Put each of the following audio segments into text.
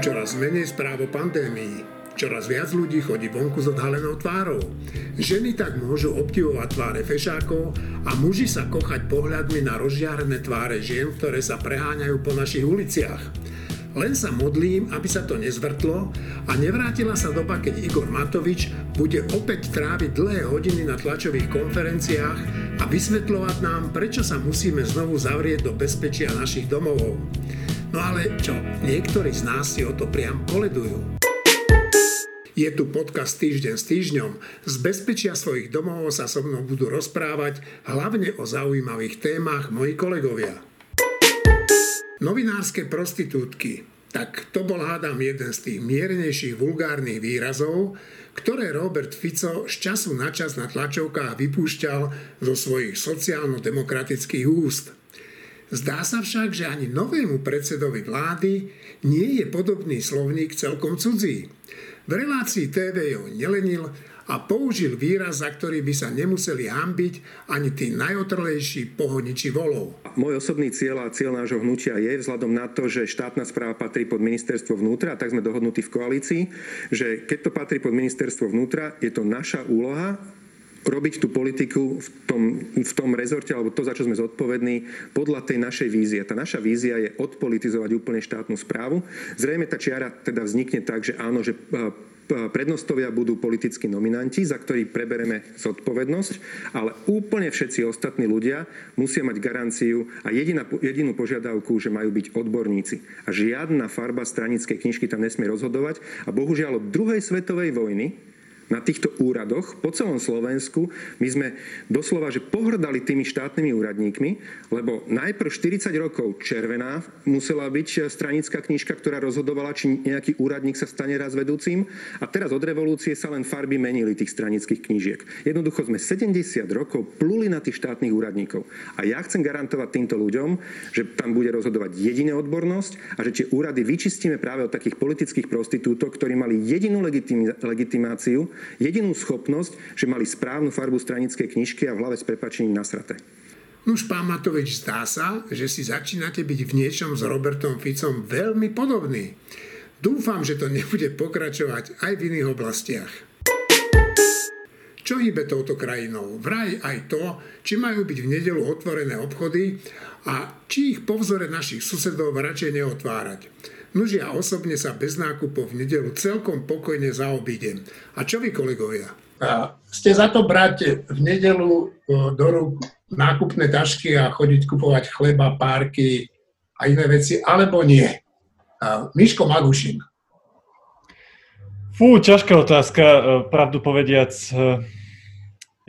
čoraz menej správ o pandémii. Čoraz viac ľudí chodí vonku s odhalenou tvárou. Ženy tak môžu obdivovať tváre fešákov a muži sa kochať pohľadmi na rozžiarené tváre žien, ktoré sa preháňajú po našich uliciach. Len sa modlím, aby sa to nezvrtlo a nevrátila sa doba, keď Igor Matovič bude opäť tráviť dlhé hodiny na tlačových konferenciách a vysvetľovať nám, prečo sa musíme znovu zavrieť do bezpečia našich domovov. No ale čo, niektorí z nás si o to priam koledujú. Je tu podcast Týždeň s týždňom. Z bezpečia svojich domov sa so mnou budú rozprávať hlavne o zaujímavých témach moji kolegovia. Novinárske prostitútky. Tak to bol hádam jeden z tých miernejších vulgárnych výrazov, ktoré Robert Fico z času na čas na tlačovkách vypúšťal zo svojich sociálno-demokratických úst. Zdá sa však, že ani novému predsedovi vlády nie je podobný slovník celkom cudzí. V relácii TV ho nelenil a použil výraz, za ktorý by sa nemuseli hambiť ani tí najotrlejší pohoniči volov. Môj osobný cieľ a cieľ nášho hnutia je, vzhľadom na to, že štátna správa patrí pod ministerstvo vnútra, tak sme dohodnutí v koalícii, že keď to patrí pod ministerstvo vnútra, je to naša úloha robiť tú politiku v tom, v tom rezorte, alebo to, za čo sme zodpovední, podľa tej našej vízie. Tá naša vízia je odpolitizovať úplne štátnu správu. Zrejme tá čiara teda vznikne tak, že áno, že prednostovia budú politickí nominanti, za ktorých prebereme zodpovednosť, ale úplne všetci ostatní ľudia musia mať garanciu a jediná, jedinú požiadavku, že majú byť odborníci. A žiadna farba stranickej knižky tam nesmie rozhodovať. A bohužiaľ od druhej svetovej vojny na týchto úradoch po celom Slovensku my sme doslova, že pohrdali tými štátnymi úradníkmi, lebo najprv 40 rokov červená musela byť stranická knižka, ktorá rozhodovala, či nejaký úradník sa stane raz vedúcim a teraz od revolúcie sa len farby menili tých stranických knížiek. Jednoducho sme 70 rokov pluli na tých štátnych úradníkov. A ja chcem garantovať týmto ľuďom, že tam bude rozhodovať jediná odbornosť a že tie úrady vyčistíme práve od takých politických prostitútov, ktorí mali jedinú legitimáciu jedinú schopnosť, že mali správnu farbu stranickej knižky a v hlave s prepačením nasraté. Nuž, pán Matovič, zdá sa, že si začínate byť v niečom s Robertom Ficom veľmi podobný. Dúfam, že to nebude pokračovať aj v iných oblastiach. Čo hýbe touto krajinou? Vraj aj to, či majú byť v nedelu otvorené obchody a či ich po vzore našich susedov radšej neotvárať. Nuž ja osobne sa bez nákupov v nedelu celkom pokojne zaobídem. A čo vy, kolegovia? A ste za to brať v nedelu e, do rúk nákupné tašky a chodiť kupovať chleba, párky a iné veci, alebo nie? A Miško Magušin. Fú, ťažká otázka, e, pravdu povediac. E,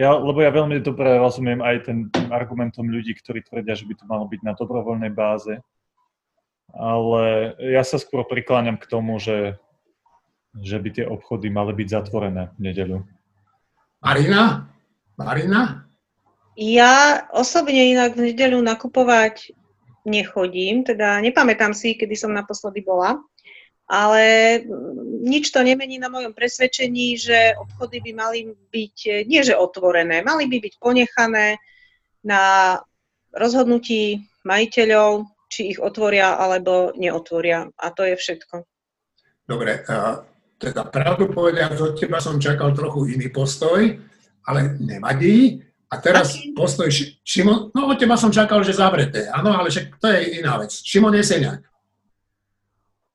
ja, lebo ja veľmi dobre rozumiem aj ten argumentom ľudí, ktorí tvrdia, že by to malo byť na dobrovoľnej báze ale ja sa skôr prikláňam k tomu, že, že by tie obchody mali byť zatvorené v nedeľu. Marina? Marina? Ja osobne inak v nedeľu nakupovať nechodím, teda nepamätám si, kedy som naposledy bola, ale nič to nemení na mojom presvedčení, že obchody by mali byť, nie že otvorené, mali by byť ponechané na rozhodnutí majiteľov, či ich otvoria alebo neotvoria. A to je všetko. Dobre, teda pravdu povedať, od teba som čakal trochu iný postoj, ale nevadí. A teraz Aký? postoj Šimon, no od teba som čakal, že zavreté, áno, ale však to je iná vec. Šimon Jeseniak.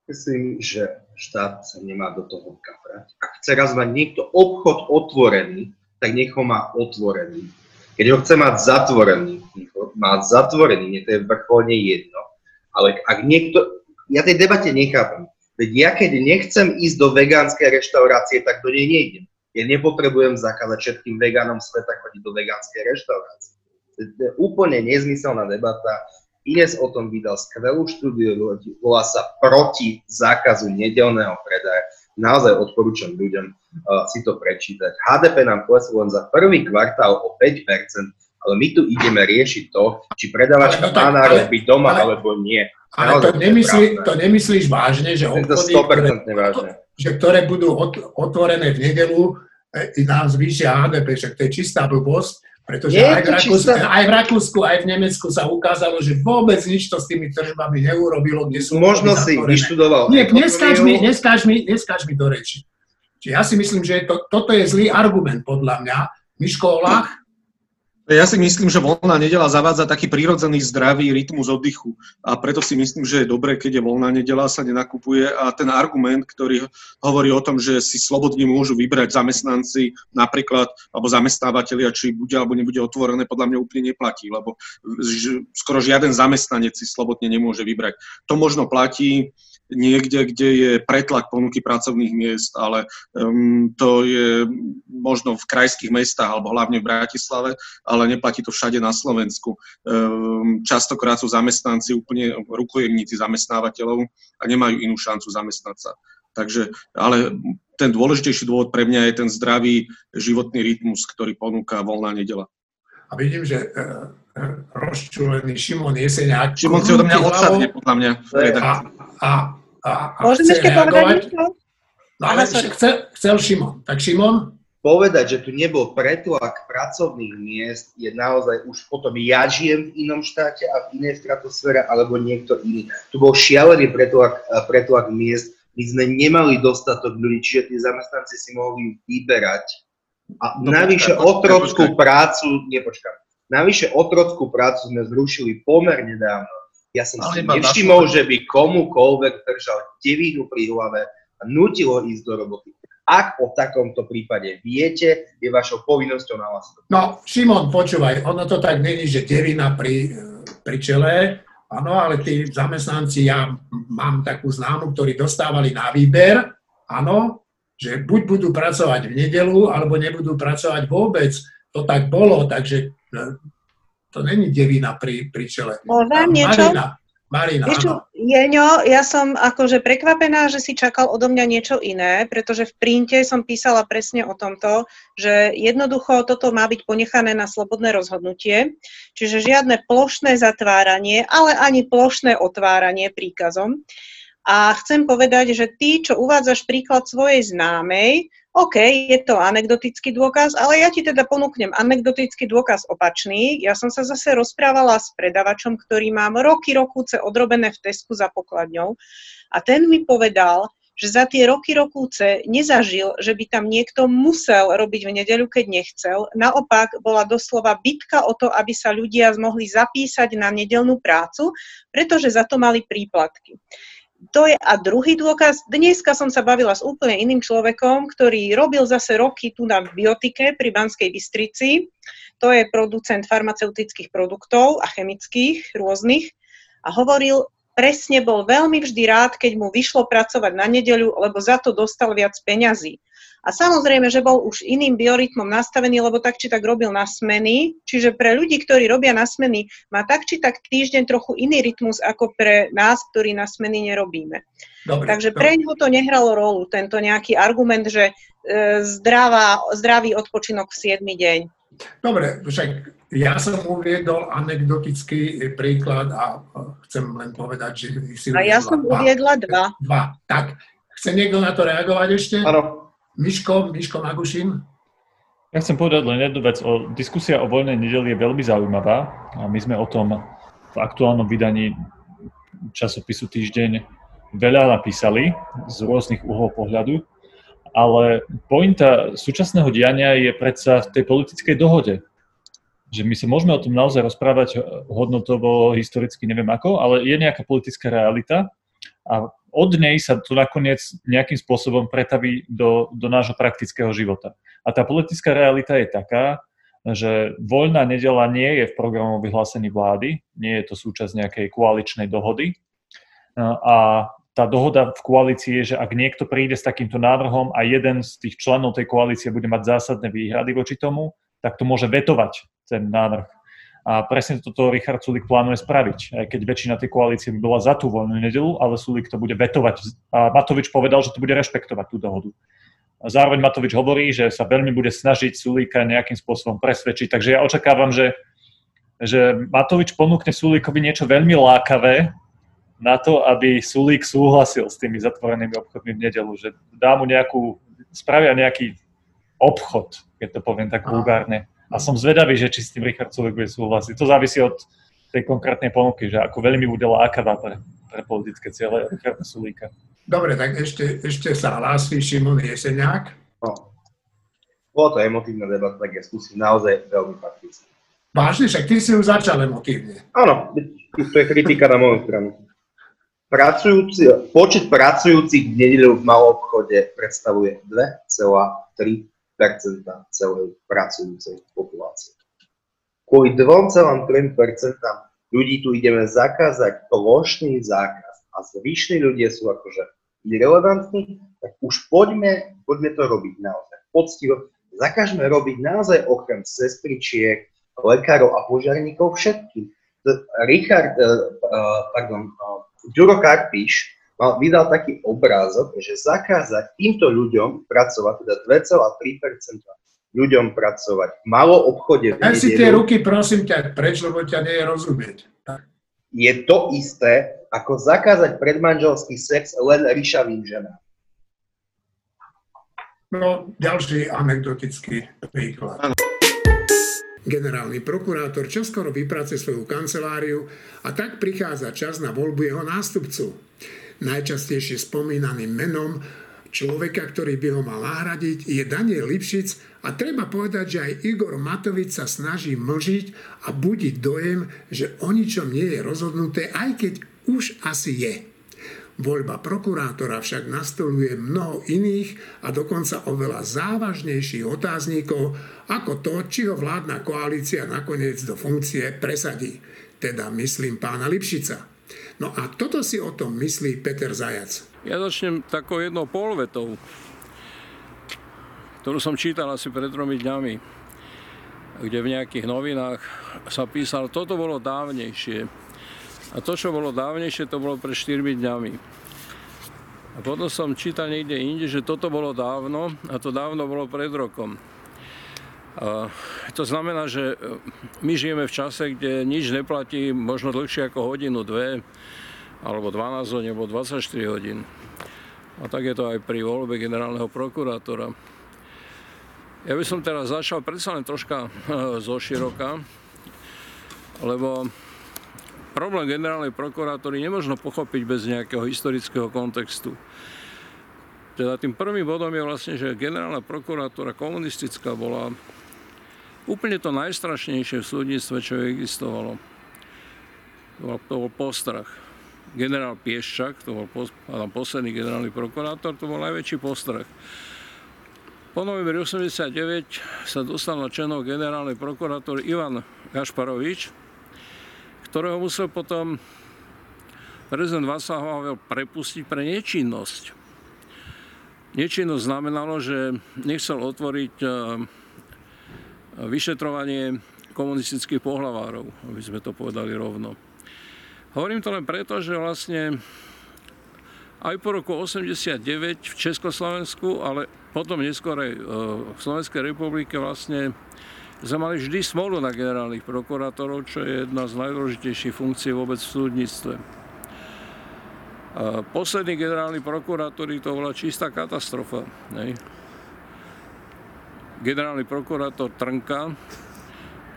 Myslím, že štát sa nemá do toho kaprať. Ak chce raz mať niekto obchod otvorený, tak nech ho má otvorený. Keď ho chce mať zatvorený, nech ho má zatvorený, nie to je vrcholne jedno. Ale ak niekto, ja tej debate nechápem. Veď ja keď nechcem ísť do vegánskej reštaurácie, tak do nej nejdem. Ja nepotrebujem zakázať všetkým vegánom sveta chodiť do vegánskej reštaurácie. To je úplne nezmyselná debata. Ines o tom vydal skvelú štúdiu, volá sa proti zákazu nedelného predaja. Naozaj odporúčam ľuďom uh, si to prečítať. HDP nám kleslo len za prvý kvartál o 5%, ale my tu ideme riešiť to, či predávačka no, má nárok byť doma ale, alebo nie. Ale to, nemyslí, to nemyslíš vážne, že obchody, ktoré, vážne. Že ktoré budú otvorené v nedelu, e, nám zvýšia HDP, však to je čistá blbosť, Pretože aj v, Rakúsku, aj v Rakúsku, aj v Nemecku sa ukázalo, že vôbec nič to s tými tržbami neurobilo. Kde sú Možno si zatvorené. vyštudoval. Nie, neskáž mi, neskáž, mi, neskáž mi do reči. Čiže ja si myslím, že to, toto je zlý argument podľa mňa. My v školách ja si myslím, že voľná nedela zavádza taký prírodzený zdravý rytmus oddychu a preto si myslím, že je dobré, keď je voľná nedela, sa nenakupuje a ten argument, ktorý hovorí o tom, že si slobodne môžu vybrať zamestnanci napríklad, alebo zamestnávateľia, či bude alebo nebude otvorené, podľa mňa úplne neplatí, lebo skoro žiaden zamestnanec si slobodne nemôže vybrať. To možno platí niekde, kde je pretlak ponuky pracovných miest, ale um, to je možno v krajských mestách alebo hlavne v Bratislave, ale neplatí to všade na Slovensku. Um, častokrát sú zamestnanci úplne rukojemníci zamestnávateľov a nemajú inú šancu zamestnať sa. Takže, ale ten dôležitejší dôvod pre mňa je ten zdravý životný rytmus, ktorý ponúka voľná nedela. A vidím, že uh, rozčulený Šimon Jeseniak... Šimon si odo mňa odsadne, podľa mňa. A, a, a, a Môžem ešte povedať niečo? No, ale chcel, chcel Šimon. Tak Šimon? Povedať, že tu nebol pretlak pracovných miest, je naozaj už potom ja žijem v inom štáte a v inej stratosfére, alebo niekto iný. Tu bol šialený pretlak, pretlak miest. My sme nemali dostatok ľudí, čiže tí zamestnanci si mohli vyberať. A no, navyše počkaj, otrockú počkaj. prácu, nepočkám, navyše otrockú prácu sme zrušili pomerne dávno ja som si nevšimol, že by komukoľvek držal devinu pri hlave a nutilo ísť do roboty. Ak o takomto prípade viete, je vašou povinnosťou na vás. No, Šimon, počúvaj, ono to tak není, že devina pri, pri čele, áno, ale tí zamestnanci, ja mám takú známu, ktorí dostávali na výber, áno, že buď budú pracovať v nedelu, alebo nebudú pracovať vôbec. To tak bolo, takže to není devina pri, pri čele. Môžem niečo? Marina, Marina, Vieš čo, Jeňo, ja som akože prekvapená, že si čakal odo mňa niečo iné, pretože v printe som písala presne o tomto, že jednoducho toto má byť ponechané na slobodné rozhodnutie, čiže žiadne plošné zatváranie, ale ani plošné otváranie príkazom. A chcem povedať, že ty, čo uvádzaš príklad svojej známej, OK, je to anekdotický dôkaz, ale ja ti teda ponúknem anekdotický dôkaz opačný. Ja som sa zase rozprávala s predavačom, ktorý mám roky, rokúce odrobené v Tesku za pokladňou a ten mi povedal, že za tie roky, rokúce nezažil, že by tam niekto musel robiť v nedeľu, keď nechcel. Naopak bola doslova bitka o to, aby sa ľudia mohli zapísať na nedelnú prácu, pretože za to mali príplatky to je a druhý dôkaz. Dneska som sa bavila s úplne iným človekom, ktorý robil zase roky tu na biotike pri Banskej Bystrici. To je producent farmaceutických produktov a chemických rôznych. A hovoril, presne bol veľmi vždy rád, keď mu vyšlo pracovať na nedeľu, lebo za to dostal viac peňazí. A samozrejme, že bol už iným biorytmom nastavený, lebo tak či tak robil na smeny. Čiže pre ľudí, ktorí robia na smeny, má tak či tak týždeň trochu iný rytmus ako pre nás, ktorí na smeny nerobíme. Dobre, Takže pre ňoho to nehralo rolu, tento nejaký argument, že e, zdravá, zdravý odpočinok v 7 deň. Dobre, však ja som uviedol anekdotický príklad a chcem len povedať, že si A ja som uviedla dva. Dva. Tak, chce niekto na to reagovať ešte? Áno. Miško, Miško Magušin. Ja chcem povedať len jednu vec. O, diskusia o voľnej nedeli je veľmi zaujímavá a my sme o tom v aktuálnom vydaní časopisu Týždeň veľa napísali z rôznych uhlov pohľadu, ale pointa súčasného diania je predsa v tej politickej dohode. Že my sa môžeme o tom naozaj rozprávať hodnotovo, historicky, neviem ako, ale je nejaká politická realita a od nej sa to nakoniec nejakým spôsobom pretaví do, do nášho praktického života. A tá politická realita je taká, že voľná nedela nie je v programovom vyhlásení vlády, nie je to súčasť nejakej koaličnej dohody. A tá dohoda v koalícii je, že ak niekto príde s takýmto návrhom a jeden z tých členov tej koalície bude mať zásadné výhrady voči tomu, tak to môže vetovať ten návrh. A presne toto Richard Sulik plánuje spraviť, aj keď väčšina tej koalície by bola za tú voľnú nedelu, ale Sulik to bude vetovať. A Matovič povedal, že to bude rešpektovať tú dohodu. A zároveň Matovič hovorí, že sa veľmi bude snažiť Sulíka nejakým spôsobom presvedčiť. Takže ja očakávam, že, že Matovič ponúkne Sulíkovi niečo veľmi lákavé na to, aby Sulík súhlasil s tými zatvorenými obchodmi v nedelu. Že dá mu nejakú, spravia nejaký obchod, keď to poviem tak vulgárne A som zvedavý, že či s tým Richard Sulík bude súhlasiť. To závisí od tej konkrétnej ponuky, že ako veľmi bude lákavá pre, pre politické ciele Richarda Sulíka. Dobre, tak ešte, ešte sa hlási Šimon Jeseniak. No. Bolo to emotívna debata, tak ja skúsim naozaj veľmi fakticky. Vážne, však ty si ju začal emotívne. Áno, to je kritika na moju stranu. Pracujúci, počet pracujúcich v nedelu v malom obchode predstavuje 2,3 celej pracujúcej populácie. Kvôli 2,3% ľudí tu ideme zakázať plošný zákaz a zvyšní ľudia sú akože irrelevantní, tak už poďme, poďme to robiť naozaj poctivo. Zakažme robiť naozaj okrem sestričiek, lekárov a požiarníkov všetkým. Richard, uh, uh, pardon, uh, Ďuro Karpiš mal, vydal taký obrázok, že zakázať týmto ľuďom pracovať, teda 2,3% ľuďom pracovať v malom obchode. Daj si tie ruky, prosím ťa, preč, lebo ťa nie je rozumieť. Je to isté, ako zakázať predmanželský sex len ríšavým ženám. No, ďalší anekdotický príklad. Ano. Generálny prokurátor čoskoro vyprace svoju kanceláriu a tak prichádza čas na voľbu jeho nástupcu. Najčastejšie spomínaným menom človeka, ktorý by ho mal nahradiť, je Daniel Lipšic a treba povedať, že aj Igor Matovič sa snaží mlžiť a budiť dojem, že o ničom nie je rozhodnuté, aj keď už asi je. Voľba prokurátora však nastoluje mnoho iných a dokonca oveľa závažnejších otáznikov ako to, či ho vládna koalícia nakoniec do funkcie presadí. Teda myslím pána Lipšica. No a toto si o tom myslí Peter Zajac. Ja začnem takou jednou polvetou, ktorú som čítal asi pred tromi dňami, kde v nejakých novinách sa písalo, toto bolo dávnejšie. A to, čo bolo dávnejšie, to bolo pred 4 dňami. A potom som čítal niekde inde, že toto bolo dávno a to dávno bolo pred rokom. To znamená, že e, my žijeme v čase, kde nič neplatí možno dlhšie ako hodinu, dve, alebo 12 hodín, alebo 24 hodín. A tak je to aj pri voľbe generálneho prokurátora. Ja by som teraz začal predsa len troška e, zo široka, lebo problém generálnej prokurátory nemôžno pochopiť bez nejakého historického kontextu. Teda tým prvým bodom je vlastne, že generálna prokuratúra komunistická bola úplne to najstrašnejšie v súdnictve, čo existovalo. To bol, postrach. Generál Pieščak, to bol pos, posledný generálny prokurátor, to bol najväčší postrach. Po novembri 89 sa dostal na členov generálnej prokurátor Ivan Gašparovič, ktorého musel potom prezident Václav Havel prepustiť pre nečinnosť. Nečinnosť znamenalo, že nechcel otvoriť vyšetrovanie komunistických pohlavárov, aby sme to povedali rovno. Hovorím to len preto, že vlastne aj po roku 89 v Československu, ale potom neskôr aj eh, v Slovenskej republike vlastne sme mali vždy smolu na generálnych prokurátorov, čo je jedna z najdôležitejších funkcií vôbec v súdnictve. A posledný generálny prokurátor to bola čistá katastrofa. Ne? Generálny prokurátor Trnka,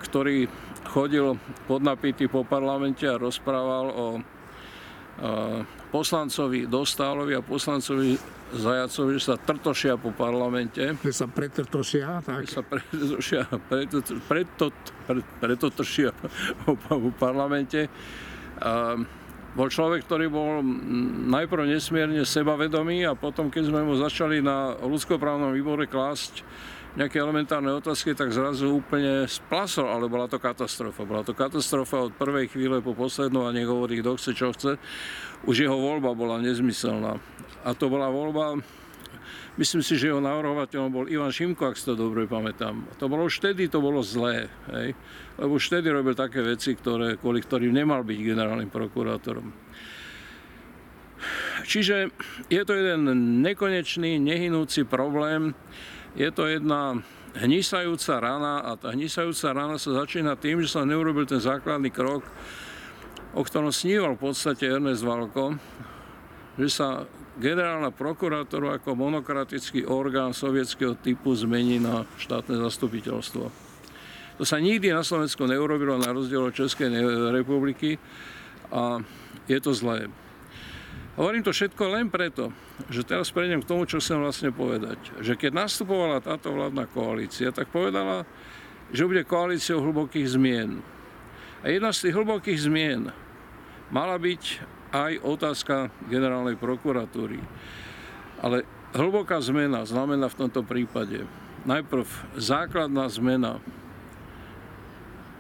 ktorý chodil podnapitý po parlamente a rozprával o poslancovi Dostálovi a poslancovi Zajacovi, že sa trtošia po parlamente. Že sa pretrtošia, tak? Že sa pretrtošia, preto, preto, preto tršia po, po parlamente. A bol človek, ktorý bol najprv nesmierne sebavedomý a potom, keď sme mu začali na ľudskoprávnom výbore klásť nejaké elementárne otázky, tak zrazu úplne splasol, ale bola to katastrofa. Bola to katastrofa od prvej chvíle po poslednú a nech kto chce, čo chce. Už jeho voľba bola nezmyselná. A to bola voľba, myslím si, že jeho navrhovateľom bol Ivan Šimko, ak si to dobre pamätám. To bolo už vtedy, to bolo zlé, hej? lebo už vtedy robil také veci, ktoré, kvôli ktorým nemal byť generálnym prokurátorom. Čiže je to jeden nekonečný, nehynúci problém, je to jedna hnisajúca rana a tá hnisajúca rana sa začína tým, že sa neurobil ten základný krok, o ktorom sníval v podstate Ernest Valko, že sa generálna prokurátora ako monokratický orgán sovietského typu zmení na štátne zastupiteľstvo. To sa nikdy na Slovensku neurobilo na rozdiel od Českej republiky a je to zlé. Hovorím to všetko len preto, že teraz prejdem k tomu, čo chcem vlastne povedať. Že keď nastupovala táto vládna koalícia, tak povedala, že bude koalíciou hlbokých zmien. A jedna z tých hlbokých zmien mala byť aj otázka generálnej prokuratúry. Ale hlboká zmena znamená v tomto prípade najprv základná zmena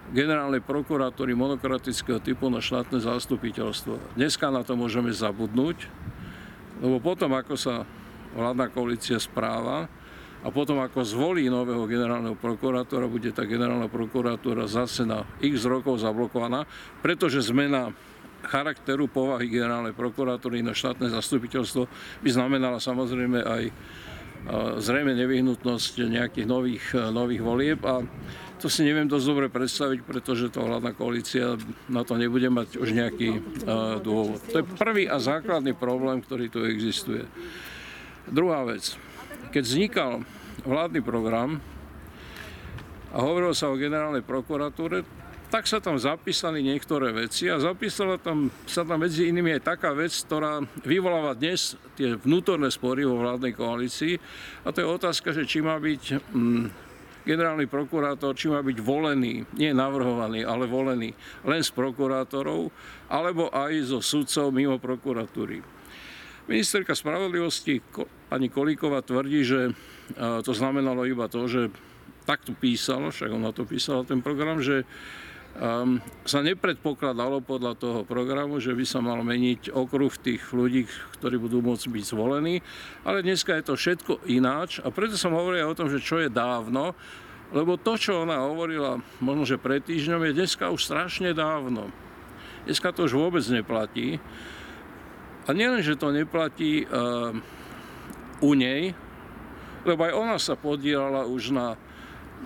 generálnej prokuratúry monokratického typu na štátne zastupiteľstvo. Dneska na to môžeme zabudnúť, lebo potom, ako sa vládna koalícia správa a potom, ako zvolí nového generálneho prokurátora, bude tá generálna prokuratúra zase na x rokov zablokovaná, pretože zmena charakteru povahy generálnej prokuratúry na štátne zastupiteľstvo by znamenala samozrejme aj zrejme nevyhnutnosť nejakých nových, nových volieb a to si neviem dosť dobre predstaviť, pretože to vládna koalícia na to nebude mať už nejaký uh, dôvod. To je prvý a základný problém, ktorý tu existuje. Druhá vec. Keď vznikal vládny program a hovorilo sa o generálnej prokuratúre, tak sa tam zapísali niektoré veci a zapísala tam, sa tam medzi inými aj taká vec, ktorá vyvoláva dnes tie vnútorné spory vo vládnej koalícii a to je otázka, že či má byť mm, generálny prokurátor, či má byť volený, nie navrhovaný, ale volený len z prokurátorov, alebo aj zo sudcov mimo prokuratúry. Ministerka spravodlivosti pani Kolíková tvrdí, že to znamenalo iba to, že takto písalo, však ona to písala ten program, že um, sa nepredpokladalo podľa toho programu, že by sa mal meniť okruh tých ľudí, ktorí budú môcť byť zvolení, ale dneska je to všetko ináč a preto som hovoril o tom, že čo je dávno, lebo to, čo ona hovorila možno, že pred týždňom, je dneska už strašne dávno. Dneska to už vôbec neplatí. A nielen, že to neplatí uh, u nej, lebo aj ona sa podielala už na,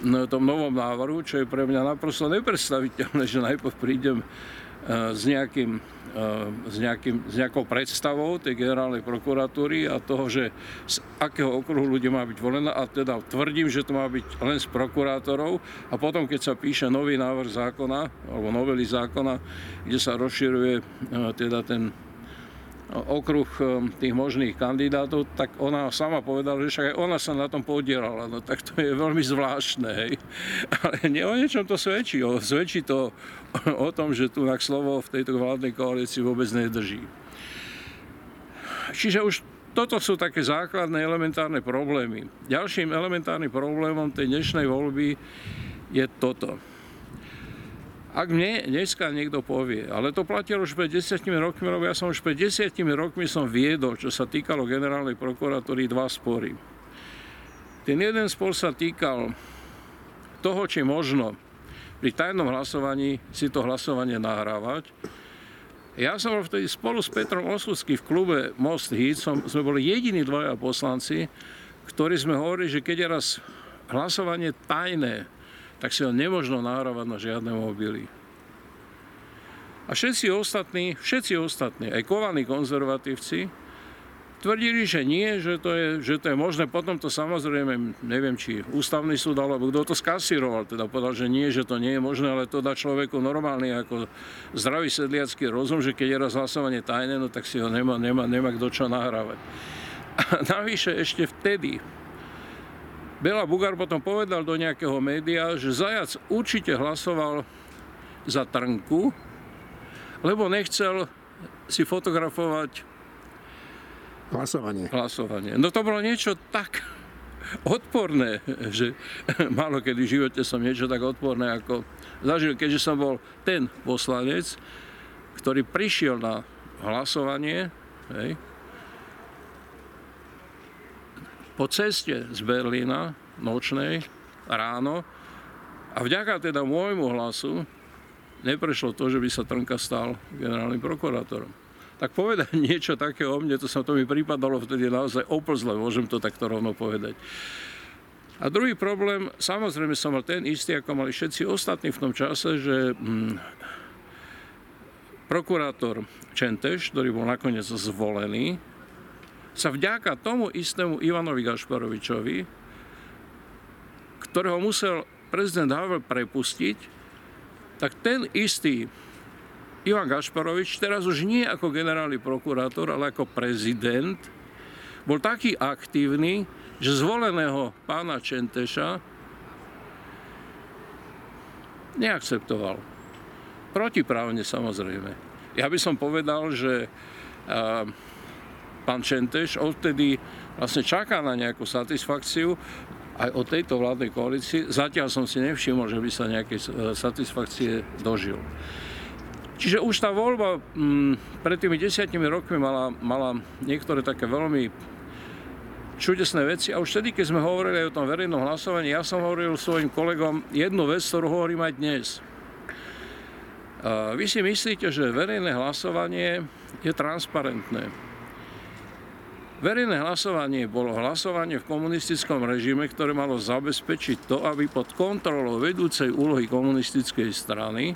na tom novom návrhu, čo je pre mňa naprosto nepredstaviteľné, že najprv prídem uh, s nejakým Eh, s, nejakým, s nejakou predstavou tej generálnej prokuratúry a toho, že z akého okruhu ľudia má byť volená a teda tvrdím, že to má byť len z prokurátorov. A potom, keď sa píše nový návrh zákona alebo novely zákona, kde sa rozširuje eh, teda ten okruh um, tých možných kandidátov, tak ona sama povedala, že však aj ona sa na tom podielala. No tak to je veľmi zvláštne, hej. Ale nie o niečom to svedčí. O, svedčí to o tom, že tu slovo v tejto vládnej koalícii vôbec nedrží. Čiže už toto sú také základné elementárne problémy. Ďalším elementárnym problémom tej dnešnej voľby je toto ak mne dneska niekto povie, ale to platilo už pred desiatimi rokmi, lebo ja som už pred desiatimi rokmi som viedol, čo sa týkalo generálnej prokuratúry, dva spory. Ten jeden spor sa týkal toho, či možno pri tajnom hlasovaní si to hlasovanie nahrávať. Ja som bol vtedy spolu s Petrom Osudsky v klube Most Hit, som, sme boli jediní dvaja poslanci, ktorí sme hovorili, že keď je raz hlasovanie tajné, tak si ho nemožno nahrávať na žiadne mobily. A všetci ostatní, všetci ostatní, aj kovaní konzervatívci, tvrdili, že nie, že to, je, že to je možné. Potom to samozrejme, neviem, či ústavný súd, alebo kto to skasíroval, teda povedal, že nie, že to nie je možné, ale to dá človeku normálny ako zdravý sedliacký rozum, že keď je raz hlasovanie tajné, no tak si ho nemá, nemá, nemá kto čo nahrávať. A navyše ešte vtedy, Bela Bugár potom povedal do nejakého média, že Zajac určite hlasoval za Trnku, lebo nechcel si fotografovať hlasovanie. hlasovanie. No to bolo niečo tak odporné, že málo kedy v živote som niečo tak odporné ako zažil, keďže som bol ten poslanec, ktorý prišiel na hlasovanie, hej, po ceste z Berlína nočnej ráno a vďaka teda môjmu hlasu neprešlo to, že by sa Trnka stal generálnym prokurátorom. Tak povedať niečo také o mne, to sa to mi prípadalo vtedy naozaj oplzle, môžem to takto rovno povedať. A druhý problém, samozrejme som mal ten istý, ako mali všetci ostatní v tom čase, že hm, prokurátor Čenteš, ktorý bol nakoniec zvolený, sa vďaka tomu istému Ivanovi Gašparovičovi, ktorého musel prezident Havel prepustiť, tak ten istý Ivan Gašparovič, teraz už nie ako generálny prokurátor, ale ako prezident, bol taký aktívny, že zvoleného pána Čenteša neakceptoval. Protiprávne samozrejme. Ja by som povedal, že pán Čenteš odtedy vlastne čaká na nejakú satisfakciu aj od tejto vládnej koalícii. Zatiaľ som si nevšimol, že by sa nejaké satisfakcie dožil. Čiže už tá voľba m, pred tými desiatimi rokmi mala, mala niektoré také veľmi čudesné veci. A už vtedy, keď sme hovorili aj o tom verejnom hlasovaní, ja som hovoril svojim kolegom jednu vec, ktorú hovorím aj dnes. Vy si myslíte, že verejné hlasovanie je transparentné. Verejné hlasovanie bolo hlasovanie v komunistickom režime, ktoré malo zabezpečiť to, aby pod kontrolou vedúcej úlohy komunistickej strany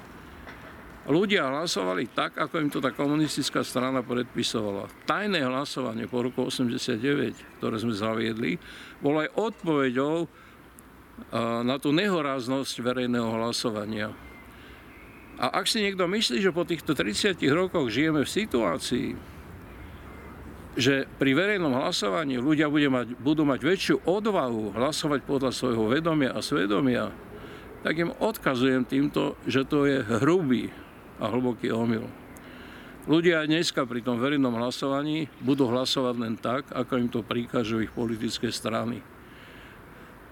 ľudia hlasovali tak, ako im to tá komunistická strana predpisovala. Tajné hlasovanie po roku 89, ktoré sme zaviedli, bolo aj odpoveďou na tú nehoráznosť verejného hlasovania. A ak si niekto myslí, že po týchto 30 rokoch žijeme v situácii, že pri verejnom hlasovaní ľudia bude mať, budú mať väčšiu odvahu hlasovať podľa svojho vedomia a svedomia, tak im odkazujem týmto, že to je hrubý a hlboký omyl. Ľudia aj dneska pri tom verejnom hlasovaní budú hlasovať len tak, ako im to prikážu ich politické strany.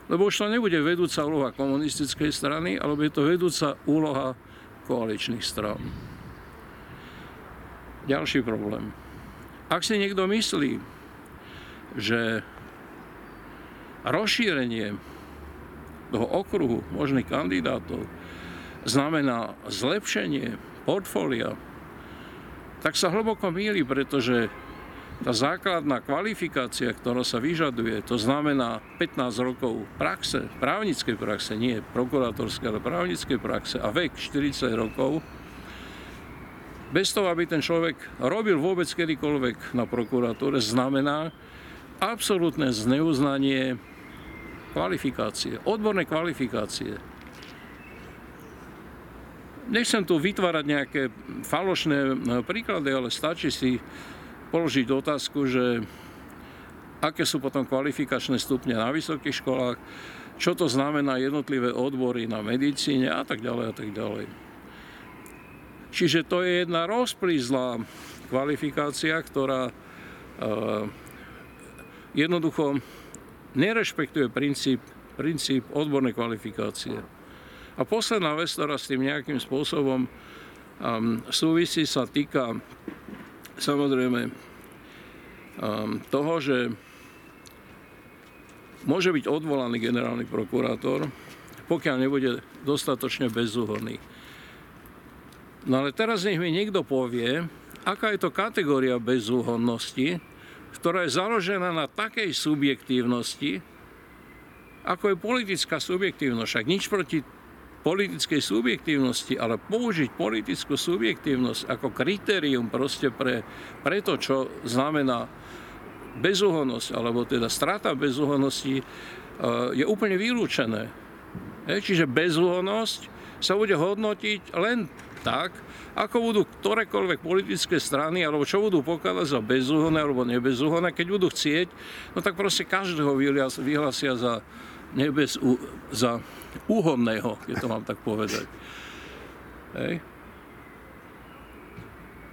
Lebo už to nebude vedúca úloha komunistickej strany, ale bude to vedúca úloha koaličných strán. Ďalší problém. Ak si niekto myslí, že rozšírenie toho okruhu možných kandidátov znamená zlepšenie portfólia, tak sa hlboko míli, pretože tá základná kvalifikácia, ktorá sa vyžaduje, to znamená 15 rokov praxe, právnickej praxe, nie prokurátorskej, ale právnickej praxe a vek 40 rokov, bez toho, aby ten človek robil vôbec kedykoľvek na prokuratúre, znamená absolútne zneuznanie kvalifikácie, odborné kvalifikácie. Nechcem tu vytvárať nejaké falošné e, príklady, ale stačí si položiť otázku, že aké sú potom kvalifikačné stupne na vysokých školách, čo to znamená jednotlivé odbory na medicíne a tak ďalej a tak ďalej. Čiže to je jedna rozplízlá kvalifikácia, ktorá uh, jednoducho nerešpektuje princíp, princíp odbornej kvalifikácie. A posledná vec, ktorá s tým nejakým spôsobom súvisí, sa týka samozrejme toho, že môže byť odvolaný generálny prokurátor, pokiaľ nebude dostatočne bezúhorný. No ale teraz nech mi niekto povie, aká je to kategória bezúhonnosti, ktorá je založená na takej subjektívnosti, ako je politická subjektívnosť. Však nič proti politickej subjektívnosti, ale použiť politickú subjektívnosť ako kritérium proste pre, pre to, čo znamená bezúhonnosť, alebo teda strata bezúhonnosti, e, je úplne vylúčené. Čiže bezúhonnosť sa bude hodnotiť len tak, ako budú ktorékoľvek politické strany, alebo čo budú pokladať za bezúhonné alebo nebezúhonné, keď budú chcieť, no tak proste každého vyhlasia za nebez, za úhonného, keď to mám tak povedať. Hej.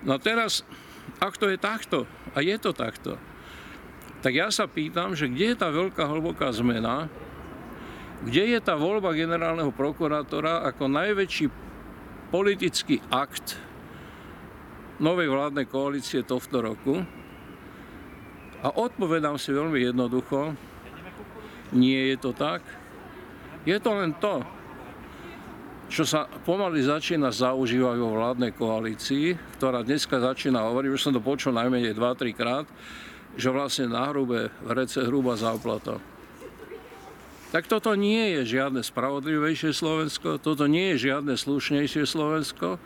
No teraz, ak to je takto, a je to takto, tak ja sa pýtam, že kde je tá veľká hlboká zmena, kde je tá voľba generálneho prokurátora ako najväčší politický akt novej vládnej koalície tohto roku. A odpovedám si veľmi jednoducho, nie je to tak. Je to len to, čo sa pomaly začína zaužívať vo vládnej koalícii, ktorá dneska začína hovoriť, už som to počul najmenej 2-3 krát, že vlastne na hrubé vrece hrubá záplata. Tak toto nie je žiadne spravodlivejšie Slovensko, toto nie je žiadne slušnejšie Slovensko,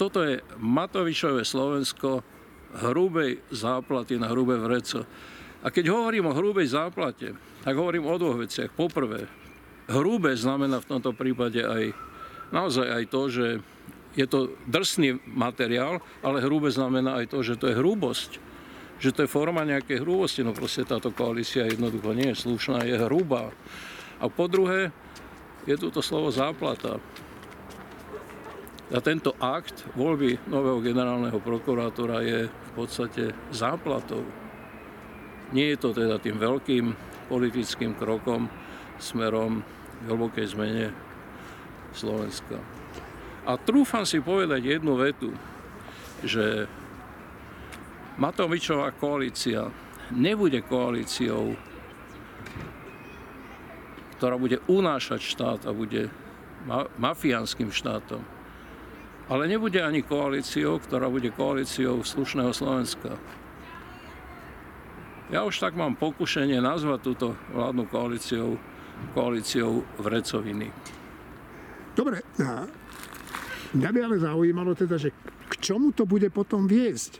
toto je Matovičové Slovensko hrubej záplaty na hrubé vreco. A keď hovorím o hrubej záplate, tak hovorím o dvoch veciach. Poprvé, hrubé znamená v tomto prípade aj naozaj aj to, že je to drsný materiál, ale hrubé znamená aj to, že to je hrubosť. Že to je forma nejakej hrubosti. No proste táto koalícia jednoducho nie je slušná, je hrubá. A po druhé, je tu to slovo záplata. A tento akt voľby nového generálneho prokurátora je v podstate záplatou. Nie je to teda tým veľkým politickým krokom smerom k hlbokej zmene Slovenska. A trúfam si povedať jednu vetu, že Matovičová koalícia nebude koalíciou, ktorá bude unášať štát a bude mafiánskym štátom. Ale nebude ani koalíciou, ktorá bude koalíciou slušného Slovenska. Ja už tak mám pokušenie nazvať túto vládnu koalíciou koalíciou vrecoviny. Dobre, mňa by ale zaujímalo teda, že k čomu to bude potom viesť?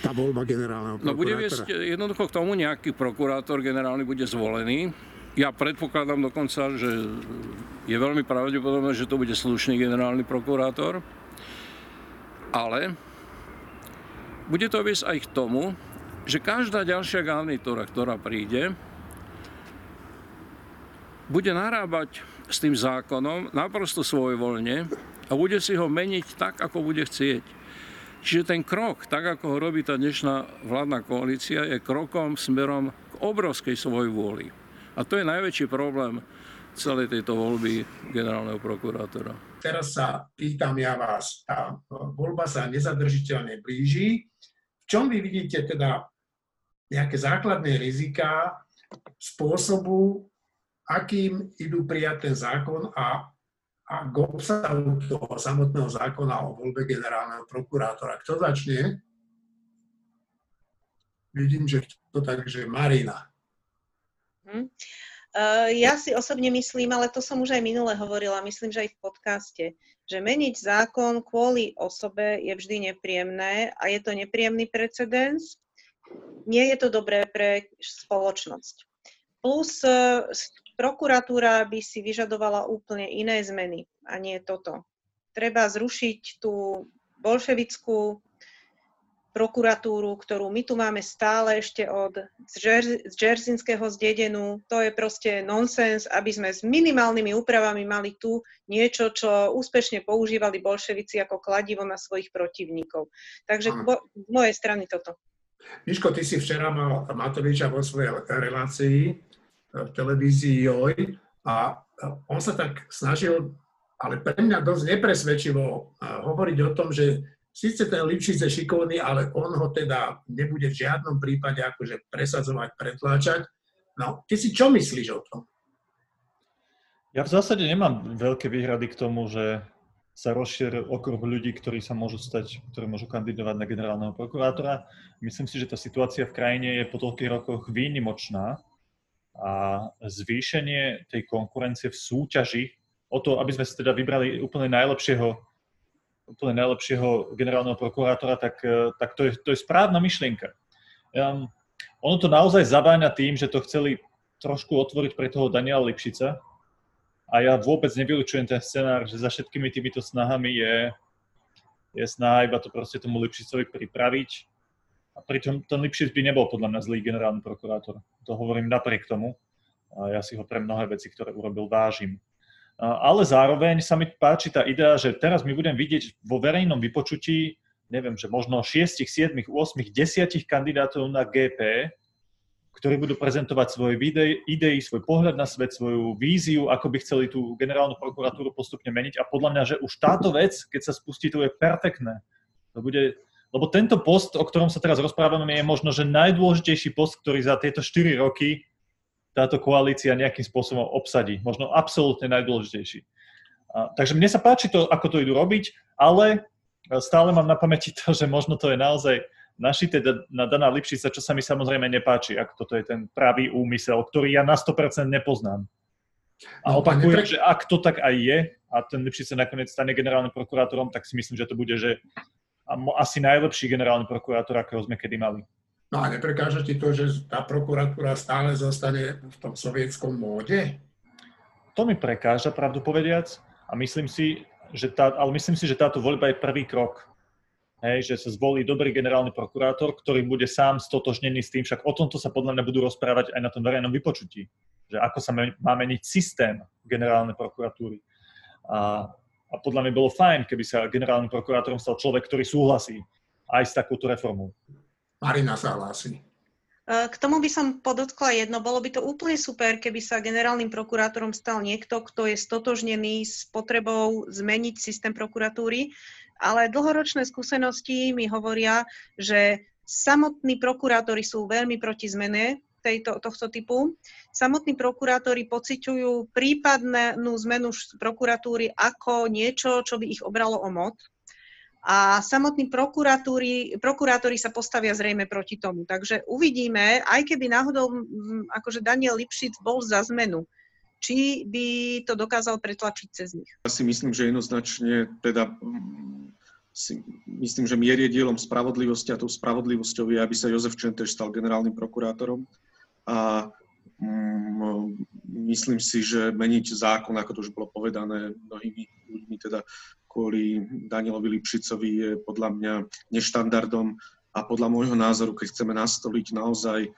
Tá voľba generálneho prokurátora. No bude viesť jednoducho k tomu, nejaký prokurátor generálny bude zvolený. Ja predpokladám dokonca, že je veľmi pravdepodobné, že to bude slušný generálny prokurátor. Ale bude to viesť aj k tomu, že každá ďalšia garnitúra, ktorá príde, bude narábať s tým zákonom naprosto svojvoľne a bude si ho meniť tak, ako bude chcieť. Čiže ten krok, tak ako ho robí tá dnešná vládna koalícia, je krokom smerom k obrovskej svojvôli. A to je najväčší problém celej tejto voľby generálneho prokurátora. Teraz sa pýtam ja vás, tá voľba sa nezadržiteľne blíži. V čom vy vidíte teda nejaké základné rizika spôsobu, akým idú prijať ten zákon a, a k obsahu toho samotného zákona o voľbe generálneho prokurátora. Kto začne? Vidím, že to tak, že Marina. Hm. Uh, ja si osobne myslím, ale to som už aj minule hovorila, myslím, že aj v podcaste, že meniť zákon kvôli osobe je vždy nepríjemné a je to nepríjemný precedens. Nie je to dobré pre spoločnosť. Plus uh, prokuratúra by si vyžadovala úplne iné zmeny a nie toto. Treba zrušiť tú bolševickú prokuratúru, ktorú my tu máme stále ešte od Džerzinského zdedenu. To je proste nonsens, aby sme s minimálnymi úpravami mali tu niečo, čo úspešne používali bolševici ako kladivo na svojich protivníkov. Takže z mojej strany toto. Miško, ty si včera mal Matoviča vo svojej relácii v televízii JOJ a on sa tak snažil, ale pre mňa dosť nepresvedčivo hovoriť o tom, že síce ten Lipšic je šikovný, ale on ho teda nebude v žiadnom prípade akože presadzovať, pretláčať. No, ty si čo myslíš o tom? Ja v zásade nemám veľké výhrady k tomu, že sa rozšíril okruh ľudí, ktorí sa môžu stať, ktorí môžu kandidovať na generálneho prokurátora. Myslím si, že tá situácia v krajine je po toľkých rokoch výnimočná a zvýšenie tej konkurencie v súťaži o to, aby sme si teda vybrali úplne najlepšieho, úplne najlepšieho generálneho prokurátora, tak, e, tak to, je, to je správna myšlienka. Um, ono to naozaj zaváňa tým, že to chceli trošku otvoriť pre toho Daniela Lipšica a ja vôbec nevylučujem ten scenár, že za všetkými týmito snahami je, je snaha iba to proste tomu Lipšicovi pripraviť a pritom ten Lipšic by nebol podľa mňa zlý generálny prokurátor. To hovorím napriek tomu. A ja si ho pre mnohé veci, ktoré urobil, vážim. Ale zároveň sa mi páči tá idea, že teraz my budem vidieť vo verejnom vypočutí, neviem, že možno 6, 7, 8, 10 kandidátov na GP, ktorí budú prezentovať svoje idei, svoj pohľad na svet, svoju víziu, ako by chceli tú generálnu prokuratúru postupne meniť. A podľa mňa, že už táto vec, keď sa spustí, to je perfektné. To bude lebo tento post, o ktorom sa teraz rozprávame, je možno, že najdôležitejší post, ktorý za tieto 4 roky táto koalícia nejakým spôsobom obsadí. Možno absolútne najdôležitejší. A, takže mne sa páči to, ako to idú robiť, ale stále mám na pamäti to, že možno to je naozaj našité na Dana Lipšica, čo sa mi samozrejme nepáči, ako toto je ten pravý úmysel, ktorý ja na 100% nepoznám. A no, opakujem, že ak to tak aj je a ten Lipšic sa nakoniec stane generálnym prokurátorom, tak si myslím, že to bude, že asi najlepší generálny prokurátor, akého sme kedy mali. No a neprekáža ti to, že tá prokuratúra stále zostane v tom sovietskom móde? To mi prekáža, pravdu povediac, a myslím si, že tá, ale myslím si, že táto voľba je prvý krok. Hej, že sa zvolí dobrý generálny prokurátor, ktorý bude sám stotožnený s tým, však o tomto sa podľa mňa budú rozprávať aj na tom verejnom vypočutí, že ako sa má meniť systém generálnej prokuratúry. A, a podľa mňa bolo fajn, keby sa generálnym prokurátorom stal človek, ktorý súhlasí aj s takouto reformou. Marina sa hlási. K tomu by som podotkla jedno. Bolo by to úplne super, keby sa generálnym prokurátorom stal niekto, kto je stotožnený s potrebou zmeniť systém prokuratúry ale dlhoročné skúsenosti mi hovoria, že samotní prokurátori sú veľmi proti zmene tejto, tohto typu. Samotní prokurátori pociťujú prípadnú zmenu prokuratúry ako niečo, čo by ich obralo o moc. A samotní prokurátori sa postavia zrejme proti tomu. Takže uvidíme, aj keby náhodou akože Daniel Lipšic bol za zmenu, či by to dokázal pretlačiť cez nich? Ja si myslím, že jednoznačne teda si myslím, že mier je dielom spravodlivosti a tou spravodlivosťou je, aby sa Jozef Čentež stal generálnym prokurátorom. A myslím si, že meniť zákon, ako to už bolo povedané mnohými ľuďmi, teda kvôli Danielovi Lipšicovi je podľa mňa neštandardom a podľa môjho názoru, keď chceme nastoliť naozaj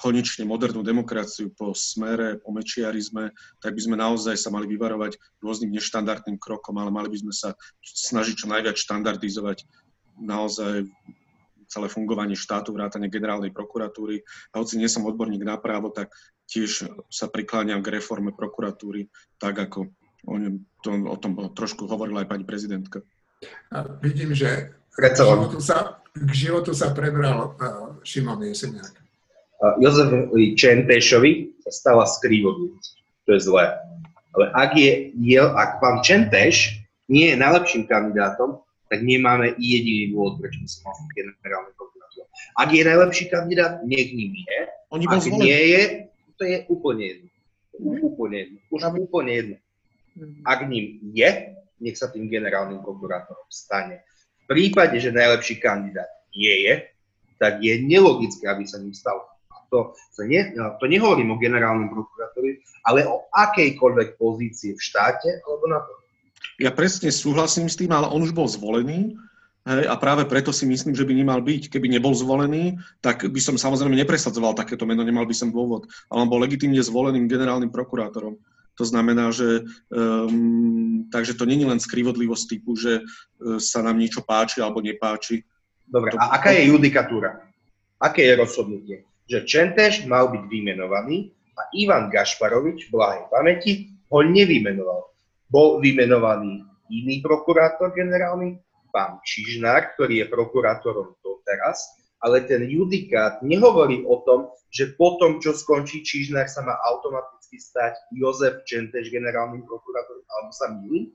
konečne modernú demokraciu po smere, po mečiarizme, tak by sme naozaj sa mali vyvarovať rôznym neštandardným krokom, ale mali by sme sa snažiť čo najviac štandardizovať naozaj celé fungovanie štátu, vrátane generálnej prokuratúry. A hoci nie som odborník na právo, tak tiež sa prikláňam k reforme prokuratúry, tak ako o, ňom, to, o tom trošku hovorila aj pani prezidentka. A vidím, že k životu sa, k životu sa prebral uh, Šimon Jeseniak. Jozefovi Čentešovi sa stala skrivodlivosť. To je zlé. Ale ak, je, je, ak pán Čenteš nie je najlepším kandidátom, tak nemáme jediný dôvod, prečo by som mal generálny prokurátor. Ak je najlepší kandidát, nech ním je. Oni ak nie je, to je úplne jedno. Úplne jedno. Už úplne jedno. Ak ním je, nech sa tým generálnym prokurátorom stane. V prípade, že najlepší kandidát nie je, tak je nelogické, aby sa ním stal to, to, ne, to nehovorím o generálnom prokurátorovi, ale o akejkoľvek pozícii v štáte alebo na to. Ja presne súhlasím s tým, ale on už bol zvolený hej, a práve preto si myslím, že by nemal byť. Keby nebol zvolený, tak by som samozrejme nepresadzoval takéto meno, nemal by som dôvod. Ale on bol legitimne zvoleným generálnym prokurátorom. To znamená, že um, takže to není len skrivodlivosť typu, že uh, sa nám niečo páči alebo nepáči. Dobre, to, a aká je judikatúra? Aké je rozhodnutie? že Čenteš mal byť vymenovaný a Ivan Gašparovič v blahej pamäti ho nevymenoval. Bol vymenovaný iný prokurátor generálny, pán Čižnár, ktorý je prokurátorom doteraz, ale ten judikát nehovorí o tom, že po tom, čo skončí Čižnár, sa má automaticky stať Jozef Čenteš generálnym prokurátorom, alebo sa milím?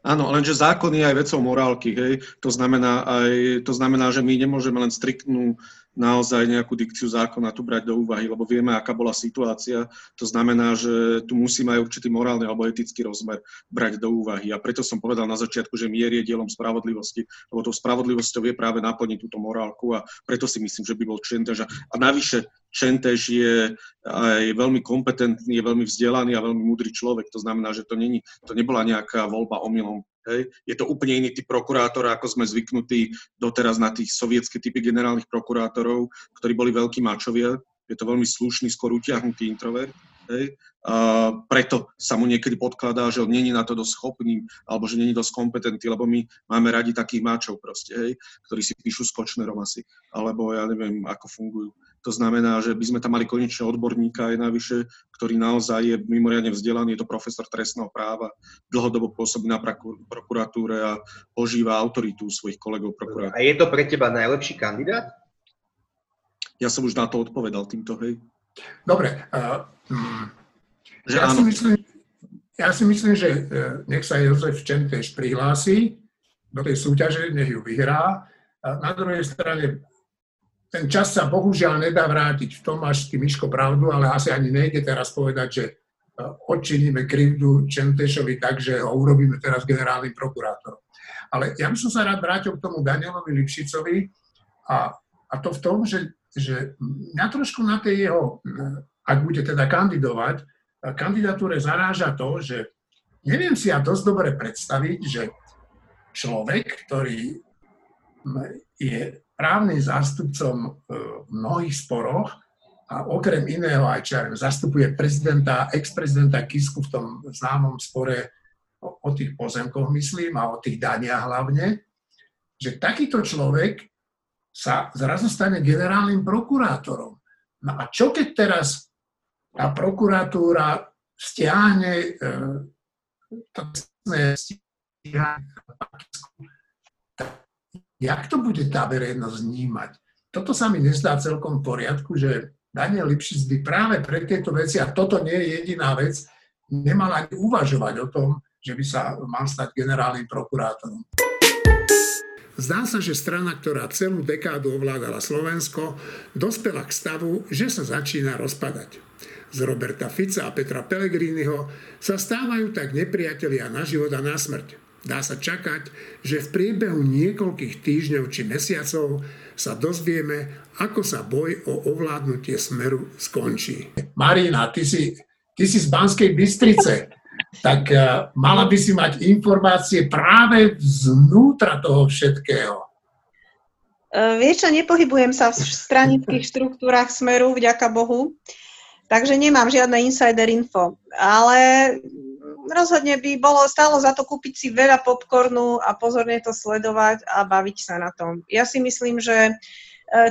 Áno, lenže zákon je aj vecou morálky, hej. To znamená, aj, to znamená, že my nemôžeme len striktnú naozaj nejakú dikciu zákona tu brať do úvahy, lebo vieme, aká bola situácia. To znamená, že tu musíme aj určitý morálny alebo etický rozmer brať do úvahy. A preto som povedal na začiatku, že mier je dielom spravodlivosti, lebo tou spravodlivosťou je práve naplniť túto morálku a preto si myslím, že by bol Čentež. A navyše Čentež je aj veľmi kompetentný, je veľmi vzdelaný a veľmi múdry človek. To znamená, že to, není, to nebola nejaká voľba omylom. Hej. Je to úplne iný typ prokurátora, ako sme zvyknutí doteraz na tých sovietské typy generálnych prokurátorov, ktorí boli veľkí mačovia. Je to veľmi slušný, skôr utiahnutý introvert. Hej. A preto sa mu niekedy podkladá, že on není na to dosť schopný, alebo že není dosť kompetentný, lebo my máme radi takých máčov proste, hej, ktorí si píšu s Kočnerom asi, alebo ja neviem, ako fungujú. To znamená, že by sme tam mali konečne odborníka aj navyše, ktorý naozaj je mimoriadne vzdelaný, je to profesor trestného práva, dlhodobo pôsobí na prokuratúre a požíva autoritu svojich kolegov prokurátorov. A je to pre teba najlepší kandidát? Ja som už na to odpovedal týmto, hej. Dobre. Uh, že ja, si myslím, ja si myslím, že uh, nech sa Jozef Čenteš prihlási do tej súťaže, nech ju vyhrá. A na druhej strane ten čas sa bohužiaľ nedá vrátiť. V tom máš ty, Miško, pravdu, ale asi ani nejde teraz povedať, že e, odčiníme krivdu Čentešovi tak, že ho urobíme teraz generálnym prokurátorom. Ale ja by som sa rád vrátil k tomu Danielovi Lipšicovi a a to v tom, že, že mňa trošku na tej jeho, ak bude teda kandidovať, kandidatúre zaráža to, že neviem si ja dosť dobre predstaviť, že človek, ktorý je právnym zástupcom v mnohých sporoch, a okrem iného aj čo zastupuje prezidenta, ex-prezidenta Kisku v tom známom spore o, o tých pozemkoch, myslím, a o tých daniach hlavne, že takýto človek sa zrazu stane generálnym prokurátorom. No a čo keď teraz tá prokuratúra stiahne e, stíhanie, jak to bude tá verejnosť vnímať? Toto sa mi nezdá celkom v poriadku, že Daniel Lipšic by práve pre tieto veci, a toto nie je jediná vec, nemal ani uvažovať o tom, že by sa mal stať generálnym prokurátorom. Zdá sa, že strana, ktorá celú dekádu ovládala Slovensko, dospela k stavu, že sa začína rozpadať. Z Roberta Fica a Petra Pellegriniho sa stávajú tak nepriatelia na život a na smrť. Dá sa čakať, že v priebehu niekoľkých týždňov či mesiacov sa dozvieme, ako sa boj o ovládnutie smeru skončí. Marina, ty si, ty si z Banskej Bystrice, tak uh, mala by si mať informácie práve znútra toho všetkého. Uh, vieš čo, nepohybujem sa v stranických štruktúrach smeru, vďaka Bohu, takže nemám žiadne insider info. Ale rozhodne by bolo stálo za to kúpiť si veľa popcornu a pozorne to sledovať a baviť sa na tom. Ja si myslím, že e,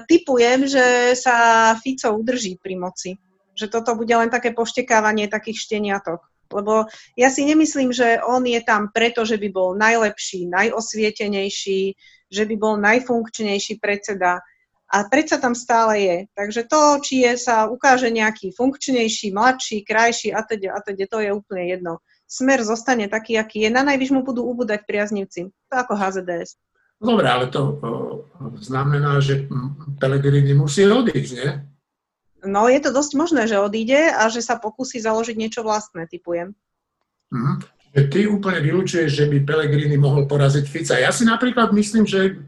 typujem, že sa Fico udrží pri moci. Že toto bude len také poštekávanie takých šteniatok. Lebo ja si nemyslím, že on je tam preto, že by bol najlepší, najosvietenejší, že by bol najfunkčnejší predseda. A predsa tam stále je. Takže to, či je, sa ukáže nejaký funkčnejší, mladší, krajší a teda, a teda, to je úplne jedno smer zostane taký, aký je. Na najvyš mu budú ubúdať priaznivci. To ako HZDS. Dobre, ale to znamená, že Pelegrini musí odísť, nie? No, je to dosť možné, že odíde a že sa pokusí založiť niečo vlastné, typujem. Mhm. Ty úplne vylúčuješ, že by Pelegrini mohol poraziť Fica. Ja si napríklad myslím, že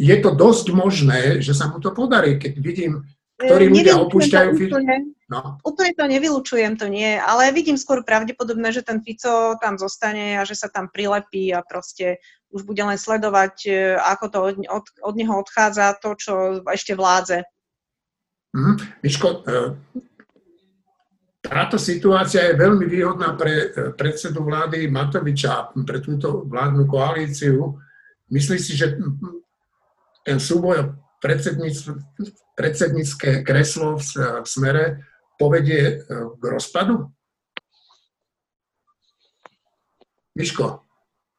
je to dosť možné, že sa mu to podarí, keď vidím ktorí ľudia opúšťajú úplne, no. úplne to nevylučujem, to nie, ale vidím skôr pravdepodobné, že ten Fico tam zostane a že sa tam prilepí a proste už bude len sledovať, e, ako to od, od, od neho odchádza to, čo ešte vládze. Mm, Miško, e, táto situácia je veľmi výhodná pre e, predsedu vlády Matoviča, pre túto vládnu koalíciu. Myslíš si, že ten súboj predsednícke kreslo v, v smere povedie e, k rozpadu? Miško,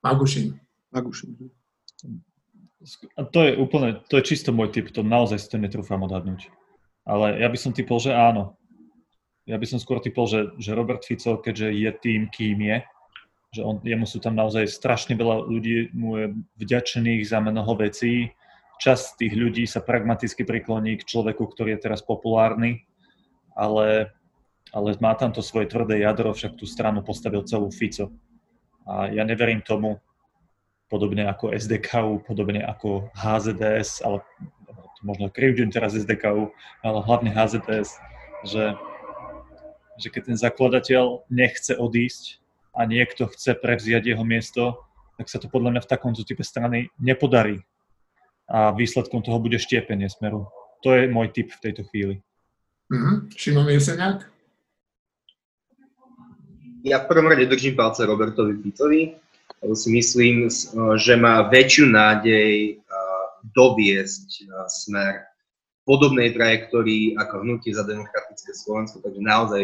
Magušin. Magušin. A to je úplne, to je čisto môj typ, to naozaj si to netrúfam odhadnúť. Ale ja by som typol, že áno. Ja by som skôr typol, že, že Robert Fico, keďže je tým, kým je, že on, jemu sú tam naozaj strašne veľa ľudí, mu je vďačených za mnoho vecí, časť tých ľudí sa pragmaticky prikloní k človeku, ktorý je teraz populárny, ale, ale má tam to svoje tvrdé jadro, však tú stranu postavil celú Fico. A ja neverím tomu, podobne ako SDKU, podobne ako HZDS, ale možno krivďujem teraz SDKU, ale hlavne HZDS, že, že keď ten zakladateľ nechce odísť a niekto chce prevziať jeho miesto, tak sa to podľa mňa v takomto type strany nepodarí a výsledkom toho bude štiepenie smeru. To je môj tip v tejto chvíli. Mm-hmm. Šimon Jeseniak? Ja v prvom rade držím palce Robertovi Ficovi, lebo si myslím, že má väčšiu nádej doviesť smer podobnej trajektórii ako hnutie za demokratické Slovensko, takže naozaj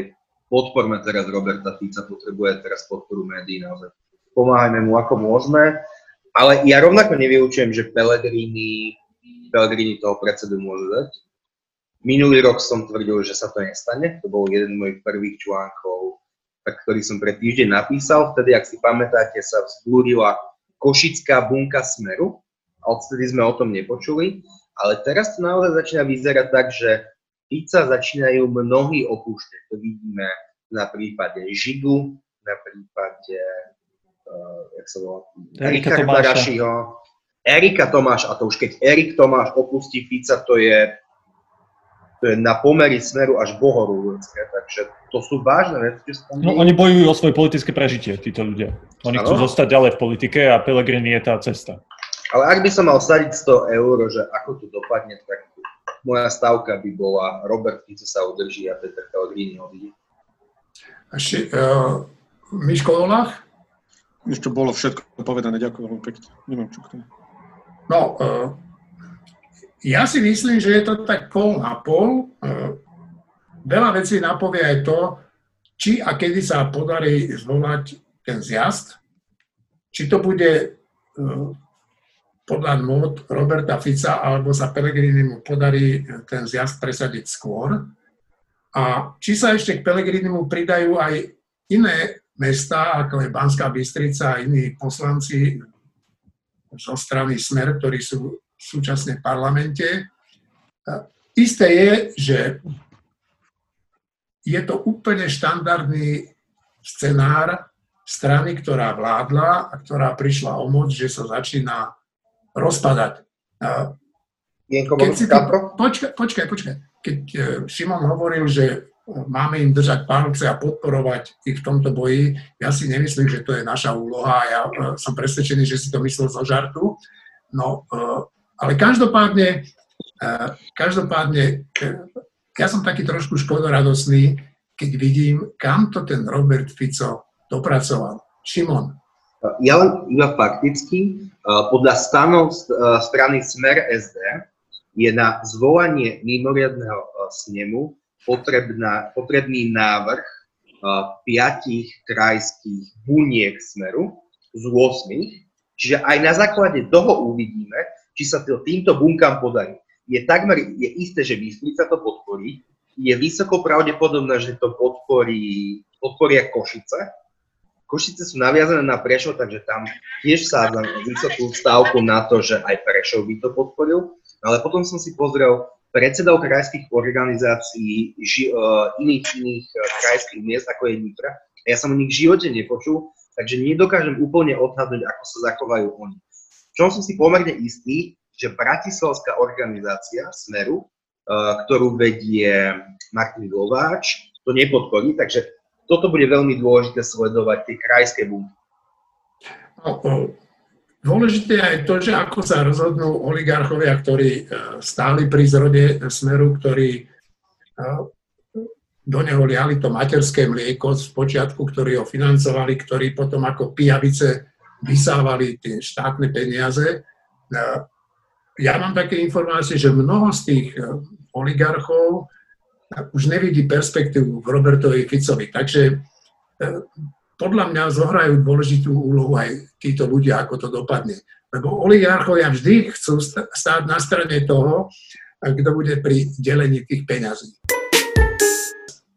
podporme teraz Roberta Fica, potrebuje teraz podporu médií, naozaj pomáhajme mu ako môžeme. Ale ja rovnako nevyučujem, že Pellegrini, Pellegrini toho predsedu môže dať. Minulý rok som tvrdil, že sa to nestane. To bol jeden z mojich prvých článkov, ktorý som pred týždeň napísal. Vtedy, ak si pamätáte, sa vzbúrila košická bunka smeru. A odtedy sme o tom nepočuli. Ale teraz to naozaj začína vyzerať tak, že pizza začínajú mnohí opúšťať. To vidíme na prípade Žigu, na prípade uh, jak sa volá, Rika Barašiho, Erika Tomáš, a to už keď Erik Tomáš opustí je, to je na pomery smeru až bohorúlecké, takže to sú vážne veci. No, oni bojujú o svoje politické prežitie, títo ľudia. Oni ano? chcú zostať ďalej v politike a Pelegrini je tá cesta. Ale ak by som mal sadiť 100 eur, že ako to dopadne, tak moja stavka by bola Robert Fico sa udrží a Peter Pellegrini odíde. Ešte, uh, Miško Olach? Ešte bolo všetko povedané, ďakujem veľmi pekne. Nemám čo k tomu. No, uh, ja si myslím, že je to tak pol na pol. Uh, veľa vecí napovie aj to, či a kedy sa podarí zvolať ten zjazd, či to bude uh, podľa mód Roberta Fica, alebo sa Pelegrini mu podarí ten zjazd presadiť skôr. A či sa ešte k Pelegrini mu pridajú aj iné mesta, ako je Banská Bystrica a iní poslanci zo strany Smer, ktorí sú súčasne v parlamente. Isté je, že je to úplne štandardný scenár strany, ktorá vládla a ktorá prišla o moc, že sa začína rozpadať. Keď si ty, počkaj, počkaj, počkaj. Keď e, Šimon hovoril, že máme im držať palce a podporovať ich v tomto boji. Ja si nemyslím, že to je naša úloha. Ja e, som presvedčený, že si to myslel zo žartu. No, e, ale každopádne, e, každopádne, ja som taký trošku škodoradosný, keď vidím, kam to ten Robert Fico dopracoval. Šimon. Ja len iba fakticky, podľa stanov strany Smer SD je na zvolanie mimoriadného snemu potrebná, potrebný návrh piatich krajských buniek smeru z 8. Čiže aj na základe toho uvidíme, či sa to týmto bunkám podarí. Je takmer je isté, že Bystrica to podporí, je vysoko pravdepodobné, že to podporí, podporia Košice. Košice sú naviazané na Prešov, takže tam tiež sádzam vysokú stávku na to, že aj Prešov by to podporil. Ale potom som si pozrel predsedov krajských organizácií ži, uh, iných, iných uh, krajských miest, ako je Nitra. Ja som o nich v živote nepočul, takže nedokážem úplne odhadnúť, ako sa zachovajú oni. Čom som si pomerne istý, že bratislavská organizácia Smeru, uh, ktorú vedie Martin Glováč, to nepodporí, takže toto bude veľmi dôležité sledovať tie krajské bunky. No, Dôležité je aj to, že ako sa rozhodnú oligarchovia, ktorí e, stáli pri zrode Smeru, ktorí do neho liali to materské mlieko z počiatku, ktorí ho financovali, ktorí potom ako pijavice vysávali tie štátne peniaze. E, ja mám také informácie, že mnoho z tých oligarchov už nevidí perspektívu v Robertovi Ficovi. Takže podľa mňa zohrajú dôležitú úlohu aj títo ľudia, ako to dopadne. Lebo oligarchovia vždy chcú stáť na strane toho, kto bude pri delení tých peňazí.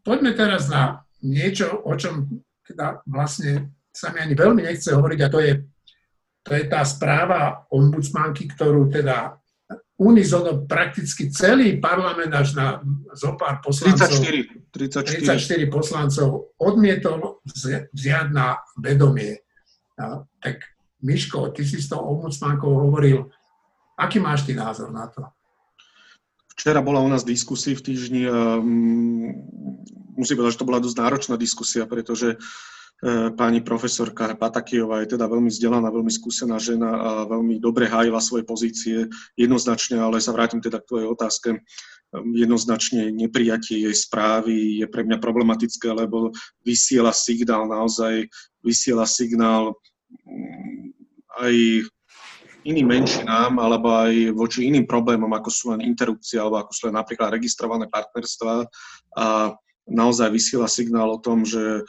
Poďme teraz na niečo, o čom teda vlastne sa mi ani veľmi nechce hovoriť, a to je, to je tá správa ombudsmanky, ktorú teda unizono prakticky celý parlament až na zo pár poslancov, 34, 34. 34 poslancov odmietol vziať na vedomie. A, tak Miško, ty si s tou ombudsmankou hovoril, aký máš ty názor na to? Včera bola u nás diskusia v týždni um, musím povedať, že to bola dosť náročná diskusia, pretože uh, pani profesorka Patakijová je teda veľmi vzdelaná, veľmi skúsená žena a veľmi dobre hájila svoje pozície jednoznačne, ale sa vrátim teda k tvojej otázke. E, jednoznačne neprijatie jej správy je pre mňa problematické, lebo vysiela signál, naozaj vysiela signál mm, aj iným menšinám alebo aj voči iným problémom, ako sú len interrupcie alebo ako sú len napríklad registrované partnerstva a naozaj vysiela signál o tom, že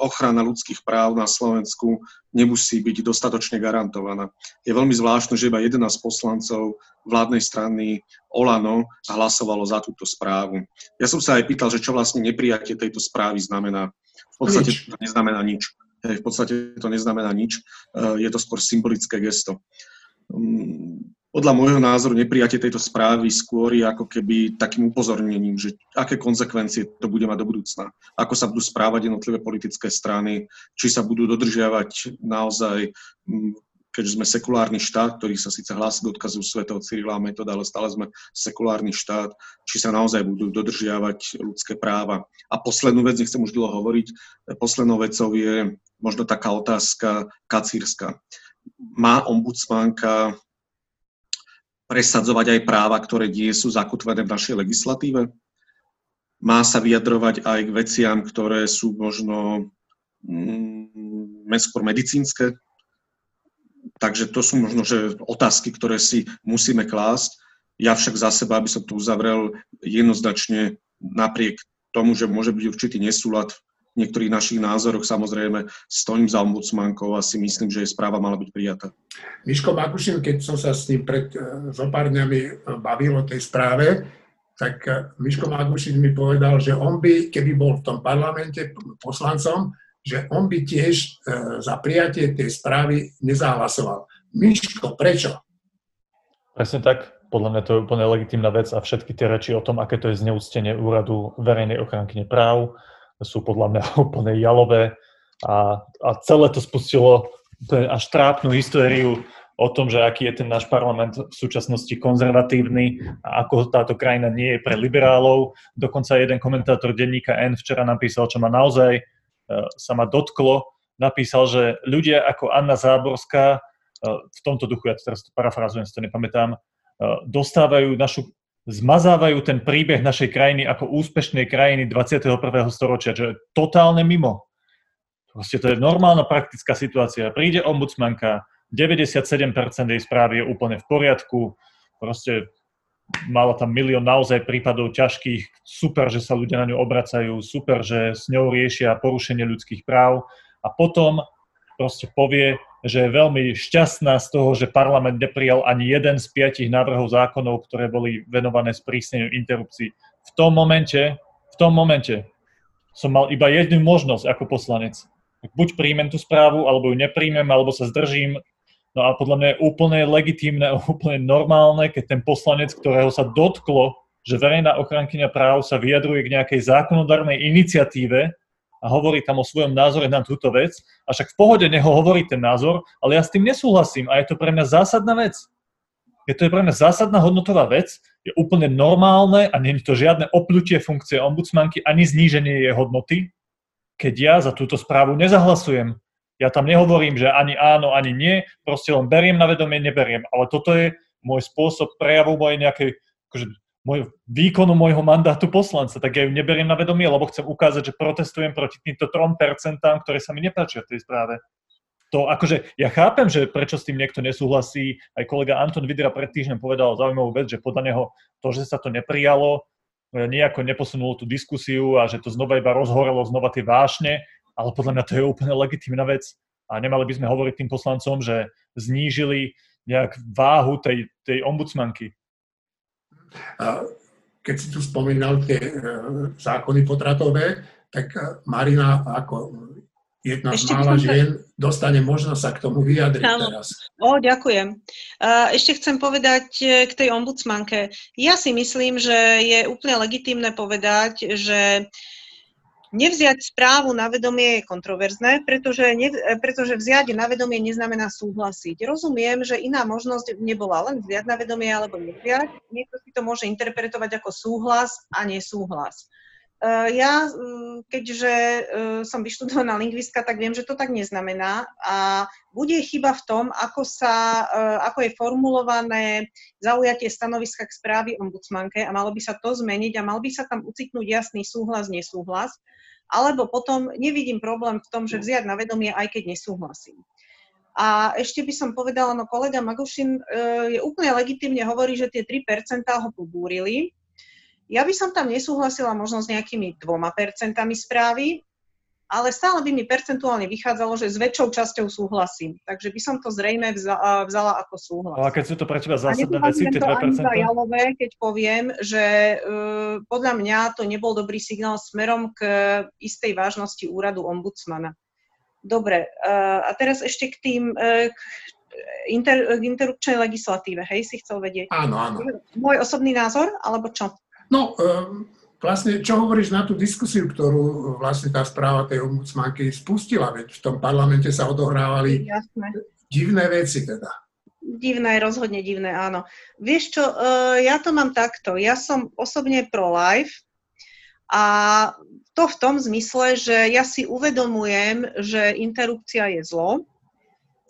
ochrana ľudských práv na Slovensku nemusí byť dostatočne garantovaná. Je veľmi zvláštne, že iba 11 poslancov vládnej strany Olano hlasovalo za túto správu. Ja som sa aj pýtal, že čo vlastne neprijatie tejto správy znamená. V podstate to neznamená nič. v podstate to neznamená nič. Je to skôr symbolické gesto. Mm, podľa môjho názoru neprijatie tejto správy skôr je ako keby takým upozornením, že aké konsekvencie to bude mať do budúcna. Ako sa budú správať jednotlivé politické strany, či sa budú dodržiavať naozaj mm, keďže sme sekulárny štát, ktorý sa síce hlási k odkazu svätého Cyrila a Metoda, ale stále sme sekulárny štát, či sa naozaj budú dodržiavať ľudské práva. A poslednú vec, nechcem už dlho hovoriť, poslednou vecou je možno taká otázka kacírska. Má ombudsmanka presadzovať aj práva, ktoré nie sú zakotvené v našej legislatíve? Má sa vyjadrovať aj k veciam, ktoré sú možno mm, skôr medicínske, Takže to sú možno že otázky, ktoré si musíme klásť. Ja však za seba, aby som to uzavrel, jednoznačne napriek tomu, že môže byť určitý nesúlad niektorých našich názoroch, samozrejme stojím za ombudsmankou a si myslím, že jej správa mala byť prijatá. Miško Bakušin, keď som sa s ním pred e, zo pár dňami e, bavil o tej správe, tak e, Miško Magušin mi povedal, že on by, keby bol v tom parlamente poslancom, že on by tiež za prijatie tej správy nezahlasoval. Miško, prečo? Presne tak. Podľa mňa to je úplne legitimná vec a všetky tie reči o tom, aké to je zneúctenie úradu verejnej ochrankyne práv, sú podľa mňa úplne jalové a, a celé to spustilo až trápnu históriu o tom, že aký je ten náš parlament v súčasnosti konzervatívny a ako táto krajina nie je pre liberálov. Dokonca jeden komentátor denníka N včera napísal, čo ma naozaj E, sa ma dotklo, napísal, že ľudia ako Anna Záborská, e, v tomto duchu, ja to teraz parafrazujem, si to nepamätám, e, dostávajú našu, zmazávajú ten príbeh našej krajiny ako úspešnej krajiny 21. storočia, čo je totálne mimo. Proste to je normálna praktická situácia. Príde ombudsmanka, 97% jej správy je úplne v poriadku, proste mala tam milión naozaj prípadov ťažkých, super, že sa ľudia na ňu obracajú, super, že s ňou riešia porušenie ľudských práv a potom proste povie, že je veľmi šťastná z toho, že parlament neprijal ani jeden z piatich návrhov zákonov, ktoré boli venované sprísneniu interrupcií. V tom momente, v tom momente som mal iba jednu možnosť ako poslanec. Buď príjmem tú správu, alebo ju nepríjmem, alebo sa zdržím, No a podľa mňa je úplne legitímne úplne normálne, keď ten poslanec, ktorého sa dotklo, že verejná ochrankyňa práv sa vyjadruje k nejakej zákonodárnej iniciatíve a hovorí tam o svojom názore na túto vec, a však v pohode neho hovorí ten názor, ale ja s tým nesúhlasím a je to pre mňa zásadná vec. Keď to je pre mňa zásadná hodnotová vec, je úplne normálne a nie je to žiadne opľutie funkcie ombudsmanky ani zníženie jej hodnoty, keď ja za túto správu nezahlasujem. Ja tam nehovorím, že ani áno, ani nie, proste len beriem na vedomie, neberiem. Ale toto je môj spôsob prejavu mojej nejakej, akože, môj, výkonu môjho mandátu poslanca, tak ja ju neberiem na vedomie, lebo chcem ukázať, že protestujem proti týmto 3%, ktoré sa mi nepáčia v tej správe. To akože, ja chápem, že prečo s tým niekto nesúhlasí. Aj kolega Anton Vidra pred týždňom povedal zaujímavú vec, že podľa neho to, že sa to neprijalo, e, nejako neposunulo tú diskusiu a že to znova iba rozhorelo znova tie vášne ale podľa mňa to je úplne legitímna vec a nemali by sme hovoriť tým poslancom, že znížili nejak váhu tej, tej ombudsmanky. Keď si tu spomínal tie e, zákony potratové, tak e, Marina ako jedna z mála žien dostane možnosť sa k tomu vyjadriť Áno. teraz. O, ďakujem. Ešte chcem povedať e, k tej ombudsmanke. Ja si myslím, že je úplne legitímne povedať, že Nevziať správu na vedomie je kontroverzné, pretože, ne, pretože vziať na vedomie neznamená súhlasiť. Rozumiem, že iná možnosť nebola len vziať na vedomie alebo nevziať. Niekto si to môže interpretovať ako súhlas a nesúhlas. E, ja, mm, keďže e, som vyštudovaná lingvistka, tak viem, že to tak neznamená a bude chyba v tom, ako, sa, e, ako je formulované zaujatie stanoviska k správy ombudsmanke a malo by sa to zmeniť a mal by sa tam ucitnúť jasný súhlas, nesúhlas alebo potom nevidím problém v tom, že vziať na vedomie, aj keď nesúhlasím. A ešte by som povedala, no kolega Magošin e, je úplne legitimne hovorí, že tie 3% ho pobúrili. Ja by som tam nesúhlasila možno s nejakými dvoma percentami správy, ale stále by mi percentuálne vychádzalo, že s väčšou časťou súhlasím. Takže by som to zrejme vzala, vzala ako súhlas. A keď sú to pre teba zásadné veci, tie 2%? to jalové, keď poviem, že uh, podľa mňa to nebol dobrý signál smerom k istej vážnosti úradu ombudsmana. Dobre, uh, a teraz ešte k tým uh, k inter, k interrupčnej legislatíve, hej, si chcel vedieť. Áno, áno. Môj osobný názor, alebo čo? No, um vlastne, čo hovoríš na tú diskusiu, ktorú vlastne tá správa tej ombudsmanky spustila, veď v tom parlamente sa odohrávali Jasne. divné veci teda. Divné, rozhodne divné, áno. Vieš čo, uh, ja to mám takto. Ja som osobne pro-life a to v tom zmysle, že ja si uvedomujem, že interrupcia je zlo.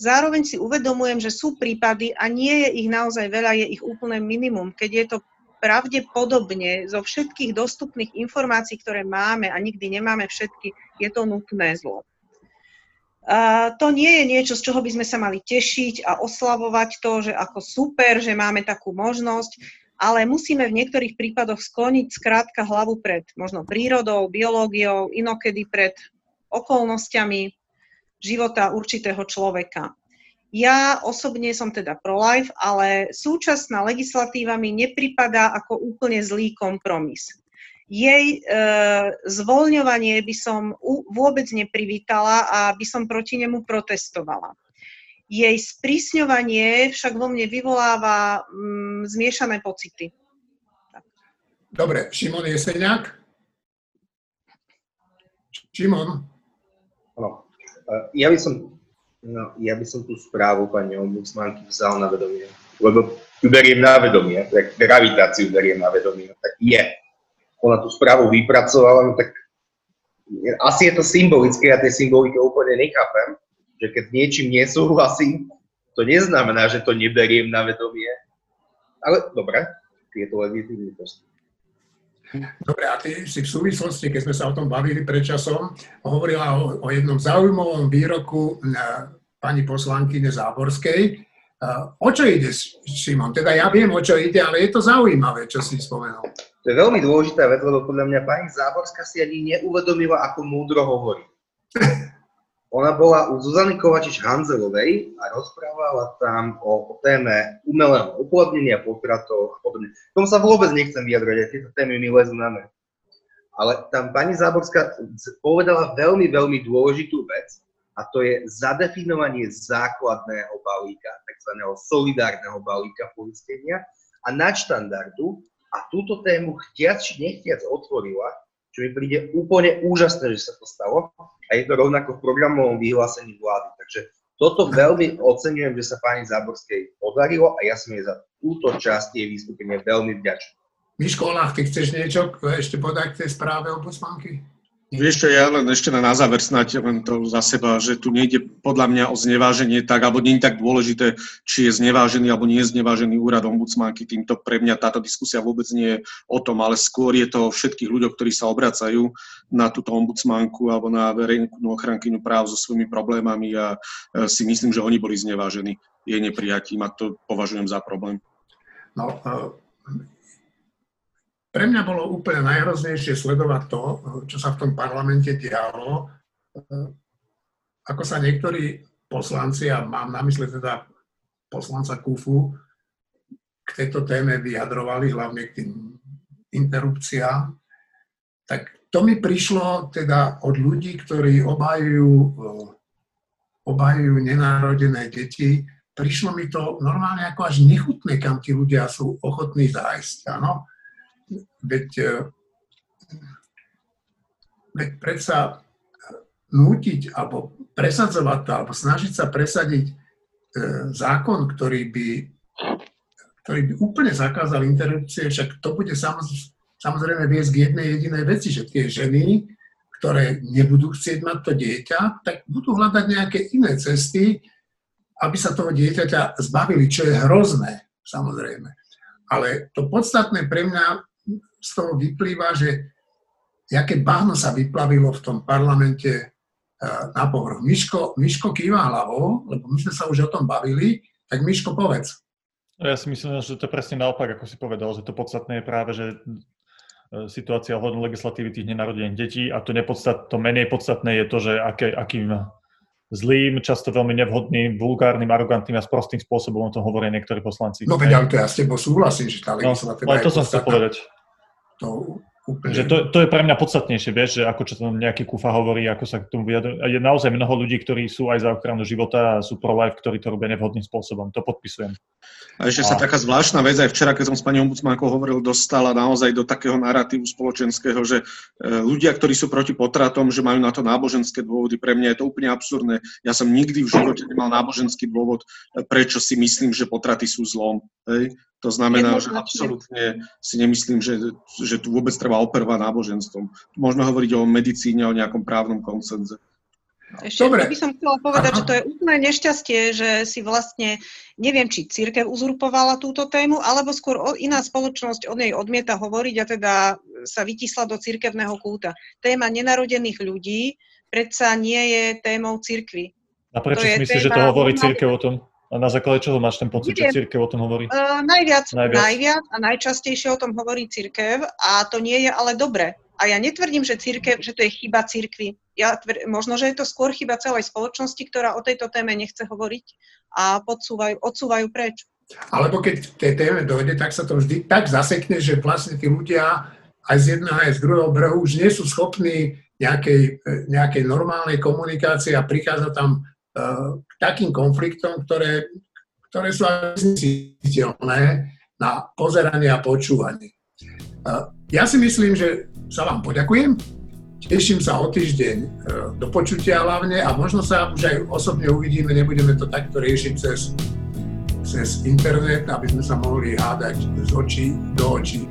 Zároveň si uvedomujem, že sú prípady, a nie je ich naozaj veľa, je ich úplné minimum, keď je to pravdepodobne zo všetkých dostupných informácií, ktoré máme a nikdy nemáme všetky, je to nutné zlo. A to nie je niečo, z čoho by sme sa mali tešiť a oslavovať to, že ako super, že máme takú možnosť, ale musíme v niektorých prípadoch skloniť skrátka hlavu pred možno prírodou, biológiou, inokedy pred okolnostiami života určitého človeka. Ja osobne som teda pro-life, ale súčasná legislatíva mi nepripadá ako úplne zlý kompromis. Jej e, zvoľňovanie by som u, vôbec neprivítala a by som proti nemu protestovala. Jej sprísňovanie však vo mne vyvoláva mm, zmiešané pocity. Dobre, Šimon Jeseniak? Šimon? Áno. E, ja by som No, ja by som tú správu pani ombudsmanky vzal na vedomie, lebo ju beriem na vedomie, tak gravitáciu beriem na vedomie, tak je. Ona tú správu vypracovala, no tak asi je to symbolické, ja tej symbolike úplne nechápem, že keď niečím nesúhlasím, to neznamená, že to neberiem na vedomie. Ale dobre, je to legitimný postup. Dobre, a ty si v súvislosti, keď sme sa o tom bavili pred časom, hovorila o, o jednom zaujímavom výroku uh, pani poslankyne Záborskej. Uh, o čo ide, Šimon? Teda ja viem, o čo ide, ale je to zaujímavé, čo si spomenul. To je veľmi dôležitá vec, lebo podľa mňa pani Záborská si ani neuvedomila, ako múdro hovorí. Ona bola u Zuzany Kovačič Hanzelovej a rozprávala tam o, o téme umelého oplodnenia, potratov a podobne. Tomu sa vôbec nechcem vyjadrať, aj tieto témy mi lezú na mer. Ale tam pani Záborská povedala veľmi, veľmi dôležitú vec a to je zadefinovanie základného balíka, tzv. solidárneho balíka poistenia a nadštandardu a túto tému chtiac či nechtiac otvorila čo mi príde úplne úžasné, že sa to stalo a je to rovnako v programovom vyhlásení vlády. Takže toto veľmi oceňujem, že sa pani Záborskej podarilo a ja som jej za túto časť jej vystúpenie veľmi vďačný. Miško Olach, ty chceš niečo ešte podať k tej správe ombudsmanky? Vieš čo, ja len ešte na, záver snáď len to za seba, že tu nejde podľa mňa o zneváženie tak, alebo nie je tak dôležité, či je znevážený alebo nie je znevážený úrad ombudsmanky. Týmto pre mňa táto diskusia vôbec nie je o tom, ale skôr je to o všetkých ľuďoch, ktorí sa obracajú na túto ombudsmanku alebo na verejnú ochrankyňu práv so svojimi problémami a e, si myslím, že oni boli znevážení jej neprijatím a to považujem za problém. No, uh pre mňa bolo úplne najhroznejšie sledovať to, čo sa v tom parlamente dialo, ako sa niektorí poslanci, a mám na mysle teda poslanca Kufu, k tejto téme vyjadrovali, hlavne k tým interrupciám, tak to mi prišlo teda od ľudí, ktorí obhajujú, obhajujú nenárodené deti, prišlo mi to normálne ako až nechutné, kam tí ľudia sú ochotní zájsť. Áno? Veď, e, veď predsa nútiť alebo presadzovať to, alebo snažiť sa presadiť e, zákon, ktorý by, ktorý by úplne zakázal interrupcie, však to bude samozrejme viesť k jednej jedinej veci, že tie ženy, ktoré nebudú chcieť mať to dieťa, tak budú hľadať nejaké iné cesty, aby sa toho dieťaťa zbavili, čo je hrozné, samozrejme. Ale to podstatné pre mňa z toho vyplýva, že jaké bahno sa vyplavilo v tom parlamente e, na povrch. Miško, Miško kýva hlavou, lebo my sme sa už o tom bavili, tak Miško, povedz. Ja si myslím, že to je presne naopak, ako si povedal, že to podstatné je práve, že e, situácia ohľadom legislatívy tých nenarodených detí a to, nepodstat, to menej podstatné je to, že aké, akým zlým, často veľmi nevhodným, vulgárnym, arogantným a sprostým spôsobom o tom hovoria niektorí poslanci. No veď, ale to ja s tebou súhlasím, že tá no, legislatíva no, ale to som chcel povedať to, úplne. Že to, to je pre mňa podstatnejšie, vieš, že ako čo tam nejaký kufa hovorí, ako sa k tomu vyjadruje. Je naozaj mnoho ľudí, ktorí sú aj za ochranu života a sú pro-life, ktorí to robia nevhodným spôsobom. To podpisujem. A ešte sa taká zvláštna vec, aj včera, keď som s pani ombudsmankou hovoril, dostala naozaj do takého narratívu spoločenského, že e, ľudia, ktorí sú proti potratom, že majú na to náboženské dôvody, pre mňa je to úplne absurdné. Ja som nikdy v živote nemal náboženský dôvod, e, prečo si myslím, že potraty sú zlom. Hej? To znamená, že absolútne si nemyslím, že, že tu vôbec treba operovať náboženstvom. Môžeme hovoriť o medicíne, o nejakom právnom koncenze. Ešte Dobre. by som chcela povedať, Aha. že to je úplné nešťastie, že si vlastne, neviem, či církev uzurpovala túto tému, alebo skôr iná spoločnosť od nej odmieta hovoriť a teda sa vytisla do církevného kúta. Téma nenarodených ľudí predsa nie je témou církvy. A prečo si myslíš, že to hovorí církev o tom? A na základe čoho máš ten pocit, Neviem. že církev o tom hovorí? Uh, najviac, najviac. najviac a najčastejšie o tom hovorí církev a to nie je ale dobre. A ja netvrdím, že, církev, že to je chyba církvy. Ja tvr- možno, že je to skôr chyba celej spoločnosti, ktorá o tejto téme nechce hovoriť a podsúvajú, odsúvajú preč. Alebo keď k tej téme dojde, tak sa to vždy tak zasekne, že vlastne tí ľudia aj z jedného, aj z druhého brehu už nie sú schopní nejakej, nejakej normálnej komunikácie a prichádza tam k takým konfliktom, ktoré, ktoré sú znesiteľné na pozeranie a počúvanie. Ja si myslím, že sa vám poďakujem. Teším sa o týždeň e, do počutia hlavne a možno sa už aj osobne uvidíme, nebudeme to takto riešiť cez, cez internet, aby sme sa mohli hádať z očí do očí.